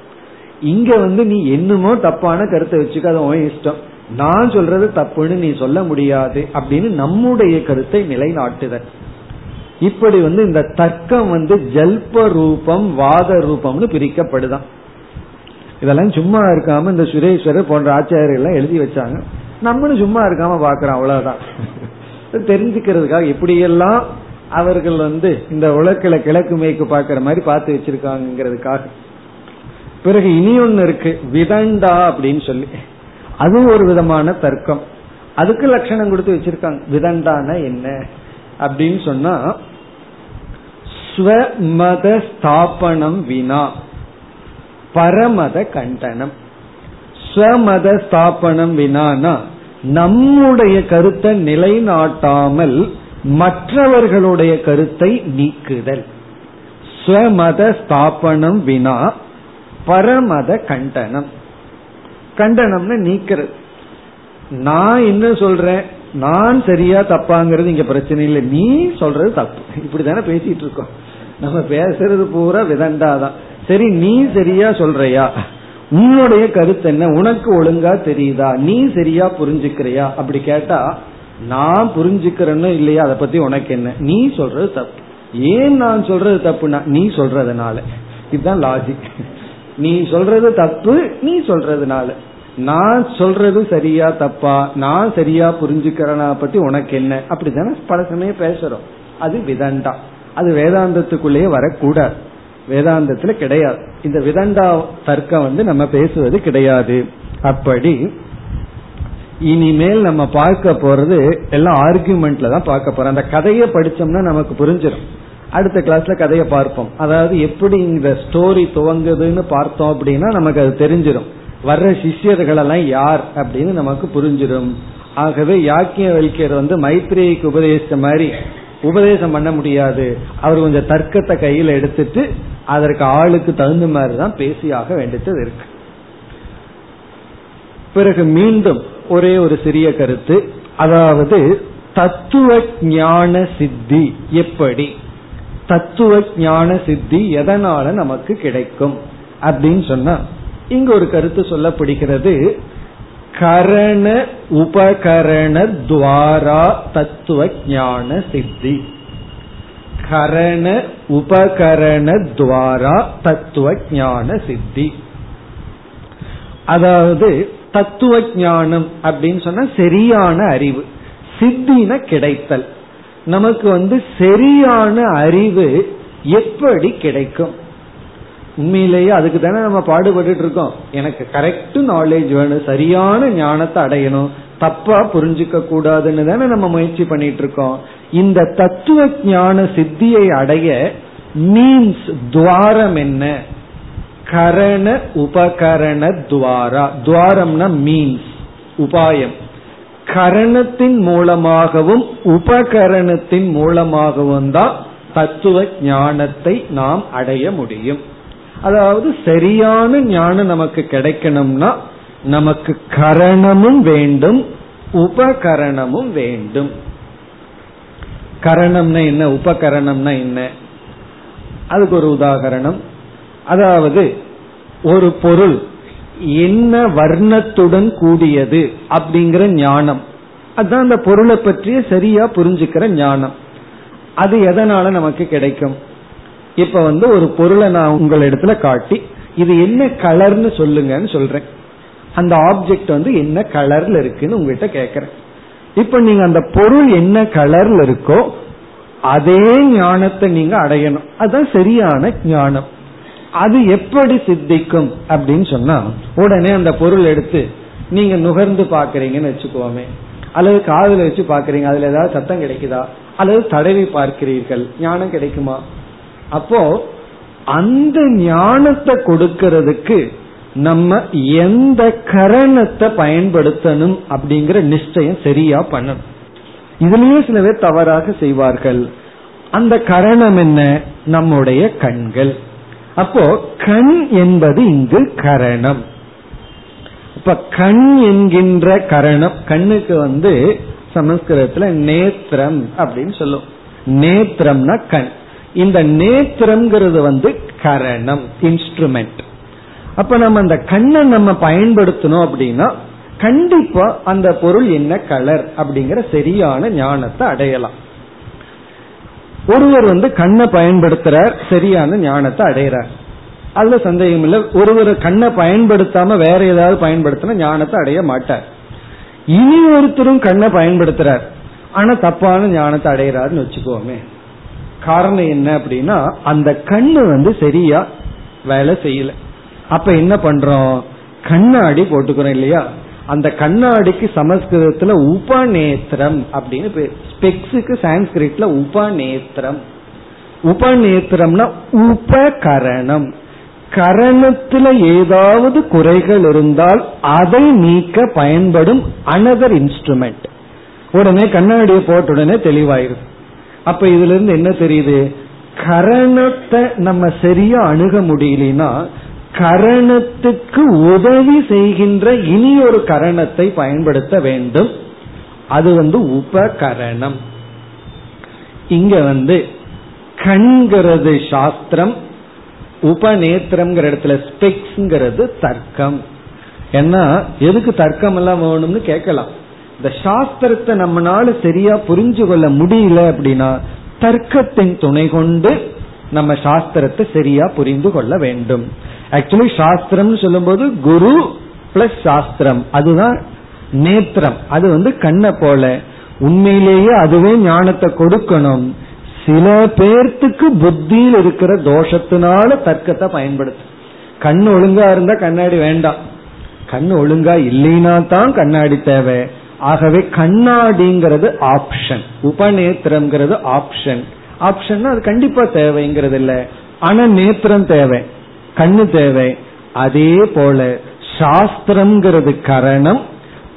இங்க வந்து நீ என்னமோ தப்பான கருத்தை வச்சுக்க அது இஷ்டம். நான் சொல்றது தப்புன்னு நீ சொல்ல முடியாது அப்படின்னு நம்முடைய கருத்தை நிலைநாட்டுதல் இப்படி வந்து இந்த தர்க்கம் வந்து ஜல்ப ரூபம் வாத ரூபம்னு பிரிக்கப்படுதான். இதெல்லாம் சும்மா இருக்காம இந்த சுரேஸ்வரர் போன்ற ஆச்சாரியெல்லாம் எழுதி வச்சாங்க. நம்மளும் சும்மா இருக்காம பாக்குறோம் அவ்வளவுதான். *laughs* தெரிஞ்சுக்கிறதுக்காக எப்படியெல்லாம் அவர்கள் வந்து இந்த உலக்கில கிழக்கு மேய்க்கு பாக்குற மாதிரி பார்த்து வச்சிருக்காங்கிறதுக்காக பிறகு இனி ஒன்னு இருக்கு விதண்டா அப்படின்னு சொல்லி. அதுவும் ஒரு விதமான தர்க்கம். அதுக்கு லட்சணம் கொடுத்து வச்சிருக்காங்க. விதண்டான என்ன? அப்படின்னு சொன்னா ஸ்வமத ஸ்தாபனம் வினா பரமத கண்டனம். ஸ்வமத ஸ்தாபனம் வினானா நம்முடைய கருத்தை நிலைநாட்டாமல் மற்றவர்களுடைய கருத்தை நீக்குதல். ஸ்வமத ஸ்தாபனம் வினா பரமத கண்டனம். கண்டனம்னு நீக்கிறது. நான் என்ன சொல்றேன்? நான் சரியா தப்பாங்கிறது இங்க பிரச்சனை இல்லை. நீ சொல்றது தப்பு. இப்படித்தானே பேசிட்டு இருக்கோம். நம்ம பேசுறது பூரா விதண்டாதான். சரி நீ சரியா சொல்றியா? உன்னுடைய கருத்து என்ன? உனக்கு ஒழுங்கா தெரியுதா? நீ சரியா புரிஞ்சுக்கிறியா? அப்படி கேட்டா நான் புரிஞ்சுக்கிறேன்னு இல்லையா? அதை பத்தி உனக்கு என்ன? நீ சொல்றது தப்பு. ஏன் நான் சொல்றது தப்புனா நீ சொல்றதுனால. இதுதான் லாஜிக் நீ சொல்றது தப்பு நீ சொல்றதுனால. நான் சொல்றது சரியா தப்பா? நான் சரியா புரிஞ்சுக்கிறனா? பத்தி உனக்கு என்ன? அப்படித்தானே பல சமயம் பேசுறோம். அது விதண்டா அது வேதாந்தத்துக்குள்ளேயே வரக்கூடாது. வேதாந்தத்துல கிடையாது. இந்த விதண்டா தர்க்கம் வந்து நம்ம பேசுவது கிடையாது. அப்படி இனிமேல் நம்ம பார்க்க போறது எல்லாம் ஆர்குமெண்ட்ல தான் பார்க்க போறோம். அந்த கதையை படிச்சோம்னா நமக்கு புரிஞ்சிடும் அடுத்த கிளாஸ்ல கதையை பார்ப்போம். அதாவது எப்படி இந்த ஸ்டோரி துவங்குதுன்னு பார்த்தோம் அப்படின்னா நமக்கு அது தெரிஞ்சிடும் வர்ற சிஷியர்கள் எல்லாம் யார் அப்படின்னு நமக்கு புரிஞ்சிடும் ஆகவே யாக்கிய வலிக்கர் வந்து மைத்ரேயிக்கு உபதேசித்த மாதிரி உபதேசம் பண்ண முடியாது. அவர் கொஞ்சம் தர்க்கத்தை கையில் எடுத்துட்டு அதற்கு ஆளுக்கு தகுந்த மாதிரி தான் பேசியாக வேண்டியது இருக்கு. பிறகு மீண்டும் ஒரே ஒரு சிறிய கருத்து. அதாவது தத்துவ ஞான சித்தி எப்படி? தத்துவ ஞான சித்தி எதனால நமக்கு கிடைக்கும்? அப்படின்னு சொன்னா இங்க ஒரு கருத்து சொல்லப்படுகிறது. கரண உபகரண துவாரா தத்துவ ஞான சித்தி. கரண உபகரண துவாரா தத்துவ ஞான சித்தி. அதாவது தத்துவ ஞானம் அப்படின்னு சொன்னா சரியான அறிவு. சித்தின கிடைத்தல். நமக்கு வந்து சரியான அறிவு எப்படி கிடைக்கும்? உண்மையிலேயே அதுக்கு தானே நம்ம பாடுபட்டு இருக்கோம். எனக்கு கரெக்ட் நாலேஜ் வேணும் சரியான ஞானத்தை அடையணும் தப்பா புரிஞ்சுக்க கூடாதுன்னு தானே நம்ம முயற்சி பண்ணிட்டு இருக்கோம். இந்த தத்துவ ஞான சித்தியை அடைய மீன்ஸ் துவாரம் என்ன? கரண உபகரண துவாரா. துவாரம்னா மீன்ஸ் உபாயம். கரணத்தின் மூலமாகவும் உபகரணத்தின் மூலமாகவும் தான் தத்துவ ஞானத்தை நாம் அடைய முடியும். அதாவது சரியான ஞானம் நமக்கு கிடைக்கணும்னா நமக்கு கரணமும் வேண்டும் உபகரணமும் வேண்டும். கரணம்னா என்ன? உபகரணம்னா என்ன? அதுக்கு ஒரு உதாகரணம். அதாவது ஒரு பொருள் என்ன வர்ணத்துடன் கூடியது அப்படிங்கிற ஞானம். அதுதான் அந்த பொருளை பற்றிய சரியா புரிஞ்சுக்கிற ஞானம். அது எதனால நமக்கு கிடைக்கும்? இப்ப வந்து ஒரு பொருளை நான் உங்கள் இடத்துல காட்டி இது என்ன கலர்னு சொல்லுங்கன்னு சொல்றேன். அந்த ஆப்ஜெக்ட் வந்து என்ன கலர்ல இருக்குன்னு உங்ககிட்ட கேக்குறேன். இப்ப நீங்க அந்த பொருள் என்ன கலர்ல இருக்கோ அதே ஞானத்தை நீங்க அடையணும். அதுதான் சரியான ஞானம். அது எப்படி சித்திக்கும் அப்படின்னு சொன்னா உடனே அந்த பொருள் எடுத்து நீங்க நுகர்ந்து பாக்குறீங்கன்னு வச்சுக்கோமே. அல்லது காதல வச்சு பாக்குறீங்க அதுல ஏதாவது சத்தம் கிடைக்குதா? அல்லது தடவி பார்க்கிறீர்கள் ஞானம் கிடைக்குமா? அப்போ அந்த ஞானத்தை கொடுக்கறதுக்கு நம்ம எந்த கரணத்தை பயன்படுத்தணும் அப்படிங்கிற நிச்சயம் சரியா பண்ணணும். இதுலயே சில பேர் தவறாக செய்வார்கள். அந்த கரணம் என்ன? நம்முடைய கண்கள். அப்போ கண் என்பது இங்கு கரணம். இப்ப கண் என்கின்ற கரணம் கண்ணுக்கு வந்து சமஸ்கிருதத்துல நேத்திரம் அப்படின்னு சொல்லும். நேத்திரம்னா கண். இந்த நேத்திரம்ங்கிறது வந்து கரணம் இன்ஸ்ட்ருமெண்ட் அப்ப நம்ம அந்த கண்ணை நம்ம பயன்படுத்தணும் அப்படின்னா கண்டிப்பா அந்த பொருள் என்ன கலர் அப்படிங்கிற சரியான ஞானத்தை அடையலாம். ஒருவர் வந்து கண்ணை பயன்படுத்துறார் சரியான ஞானத்தை அடையிறார் அதுல சந்தேகம் இல்லை. ஒருவர் கண்ணை பயன்படுத்தாம வேற ஏதாவது பயன்படுத்தினா ஞானத்தை அடைய மாட்டார். இனி ஒருத்தரும் கண்ணை பயன்படுத்துறார் ஆனா தப்பான ஞானத்தை அடையிறாருன்னு வச்சுக்கோமே. காரணம் என்ன அப்படின்னா அந்த கண்ணு வந்து சரியா வேலை செய்யல. அப்ப என்ன பண்றோம்? கண்ணாடி போட்டுக்கிறோம் இல்லையா? அந்த கண்ணாடிக்கு சமஸ்கிருதத்துல உபநேத்திரம் அப்படின்னு பேர். ஸ்பெக்ஸுக்கு சான்ஸ்கிரிட்ல உபநேத்திரம். உபநேத்திரம்னா உபகரணம். கரணத்துல ஏதாவது குறைகள் இருந்தால் அதை நீக்க பயன்படும் அனதர் இன்ஸ்ட்ருமெண்ட் உடனே கண்ணாடியை போட்ட உடனே தெளிவாயிருது அப்ப இதுல இருந்து என்ன தெரியுது? கரணத்தை நம்ம சரியா அணுக முடியலனா கரணத்துக்கு உதவி செய்கின்ற இனி ஒரு கரணத்தை பயன்படுத்த வேண்டும். அது வந்து உபகரணம். இங்க வந்து கண்கிறது சாஸ்திரம் உபநேத்திரம்ங்கிற இடத்துல ஸ்பெக்ஸ்ங்கிறது தர்க்கம். ஏன்னா எதுக்கு தர்க்கம் எல்லாம் வேணும்னு கேட்கலாம். இந்த சாஸ்திரத்தை நம்மளால சரியா புரிஞ்சு கொள்ள முடியல அப்படின்னா தர்க்கத்தின் துணை கொண்டு நம்ம சாஸ்திரத்தை சரியா புரிந்து கொள்ள வேண்டும். ஆக்சுவலி சாஸ்திரம் சொல்லும்போது குரு பிளஸ் சாஸ்திரம். அதுதான் நேத்திரம். அது வந்து கண்ணை போல. உண்மையிலேயே அதுவே ஞானத்தை கொடுக்கணும். சில பேர்த்துக்கு புத்தியில் இருக்கிற தோஷத்தினால தர்க்கத்தை பயன்படுத்து. கண் ஒழுங்கா இருந்தா கண்ணாடி வேண்டாம். கண் ஒழுங்கா இல்லைன்னா தான் கண்ணாடி தேவை. ஆகவே கண்ணாடிங்கிறது ஆப்ஷன் உபநேத்திரம்ங்கிறது ஆப்ஷன் ஆப்ஷன் அது கண்டிப்பா தேவைங்கிறது இல்ல ஆனா நேத்திரம் தேவை. கண்ணு தேவை. அதே போல சாஸ்திரம்ங்கிறது கரணம்.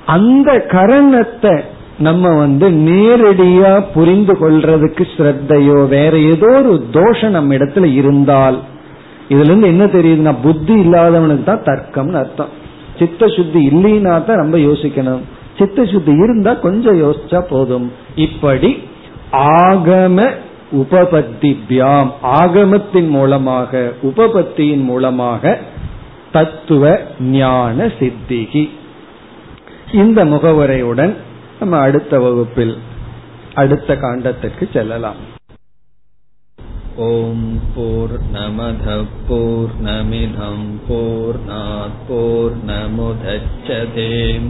அந்த கரணத்தை நம்ம வந்து நேரடியா புரிந்து கொள்றதுக்கு ஸ்ரத்தையோ வேற ஏதோ ஒரு தோஷம் நம்ம இடத்துல இருந்தால் இதுல இருந்து என்ன தெரியுதுன்னா புத்தி இல்லாதவனுக்கு தான் தர்க்கம்னு அர்த்தம். சித்த சுத்தி இல்லைன்னா தான் ரொம்ப யோசிக்கணும். சித்த சுத்தி இருந்தா கொஞ்சம் யோசிச்சா போதும். இப்படி ஆகம உபபத்திபியாம் ஆகமத்தின் மூலமாக உபபத்தியின் மூலமாக தத்துவ ஞான சித்திகி. இந்த முகவரையுடன் நம்ம அடுத்த வகுப்பில் அடுத்த காண்டத்திற்கு செல்லலாம். ஓம் போர் நமத போர் நமிதம் போர் போர் நமுதச்சதேம்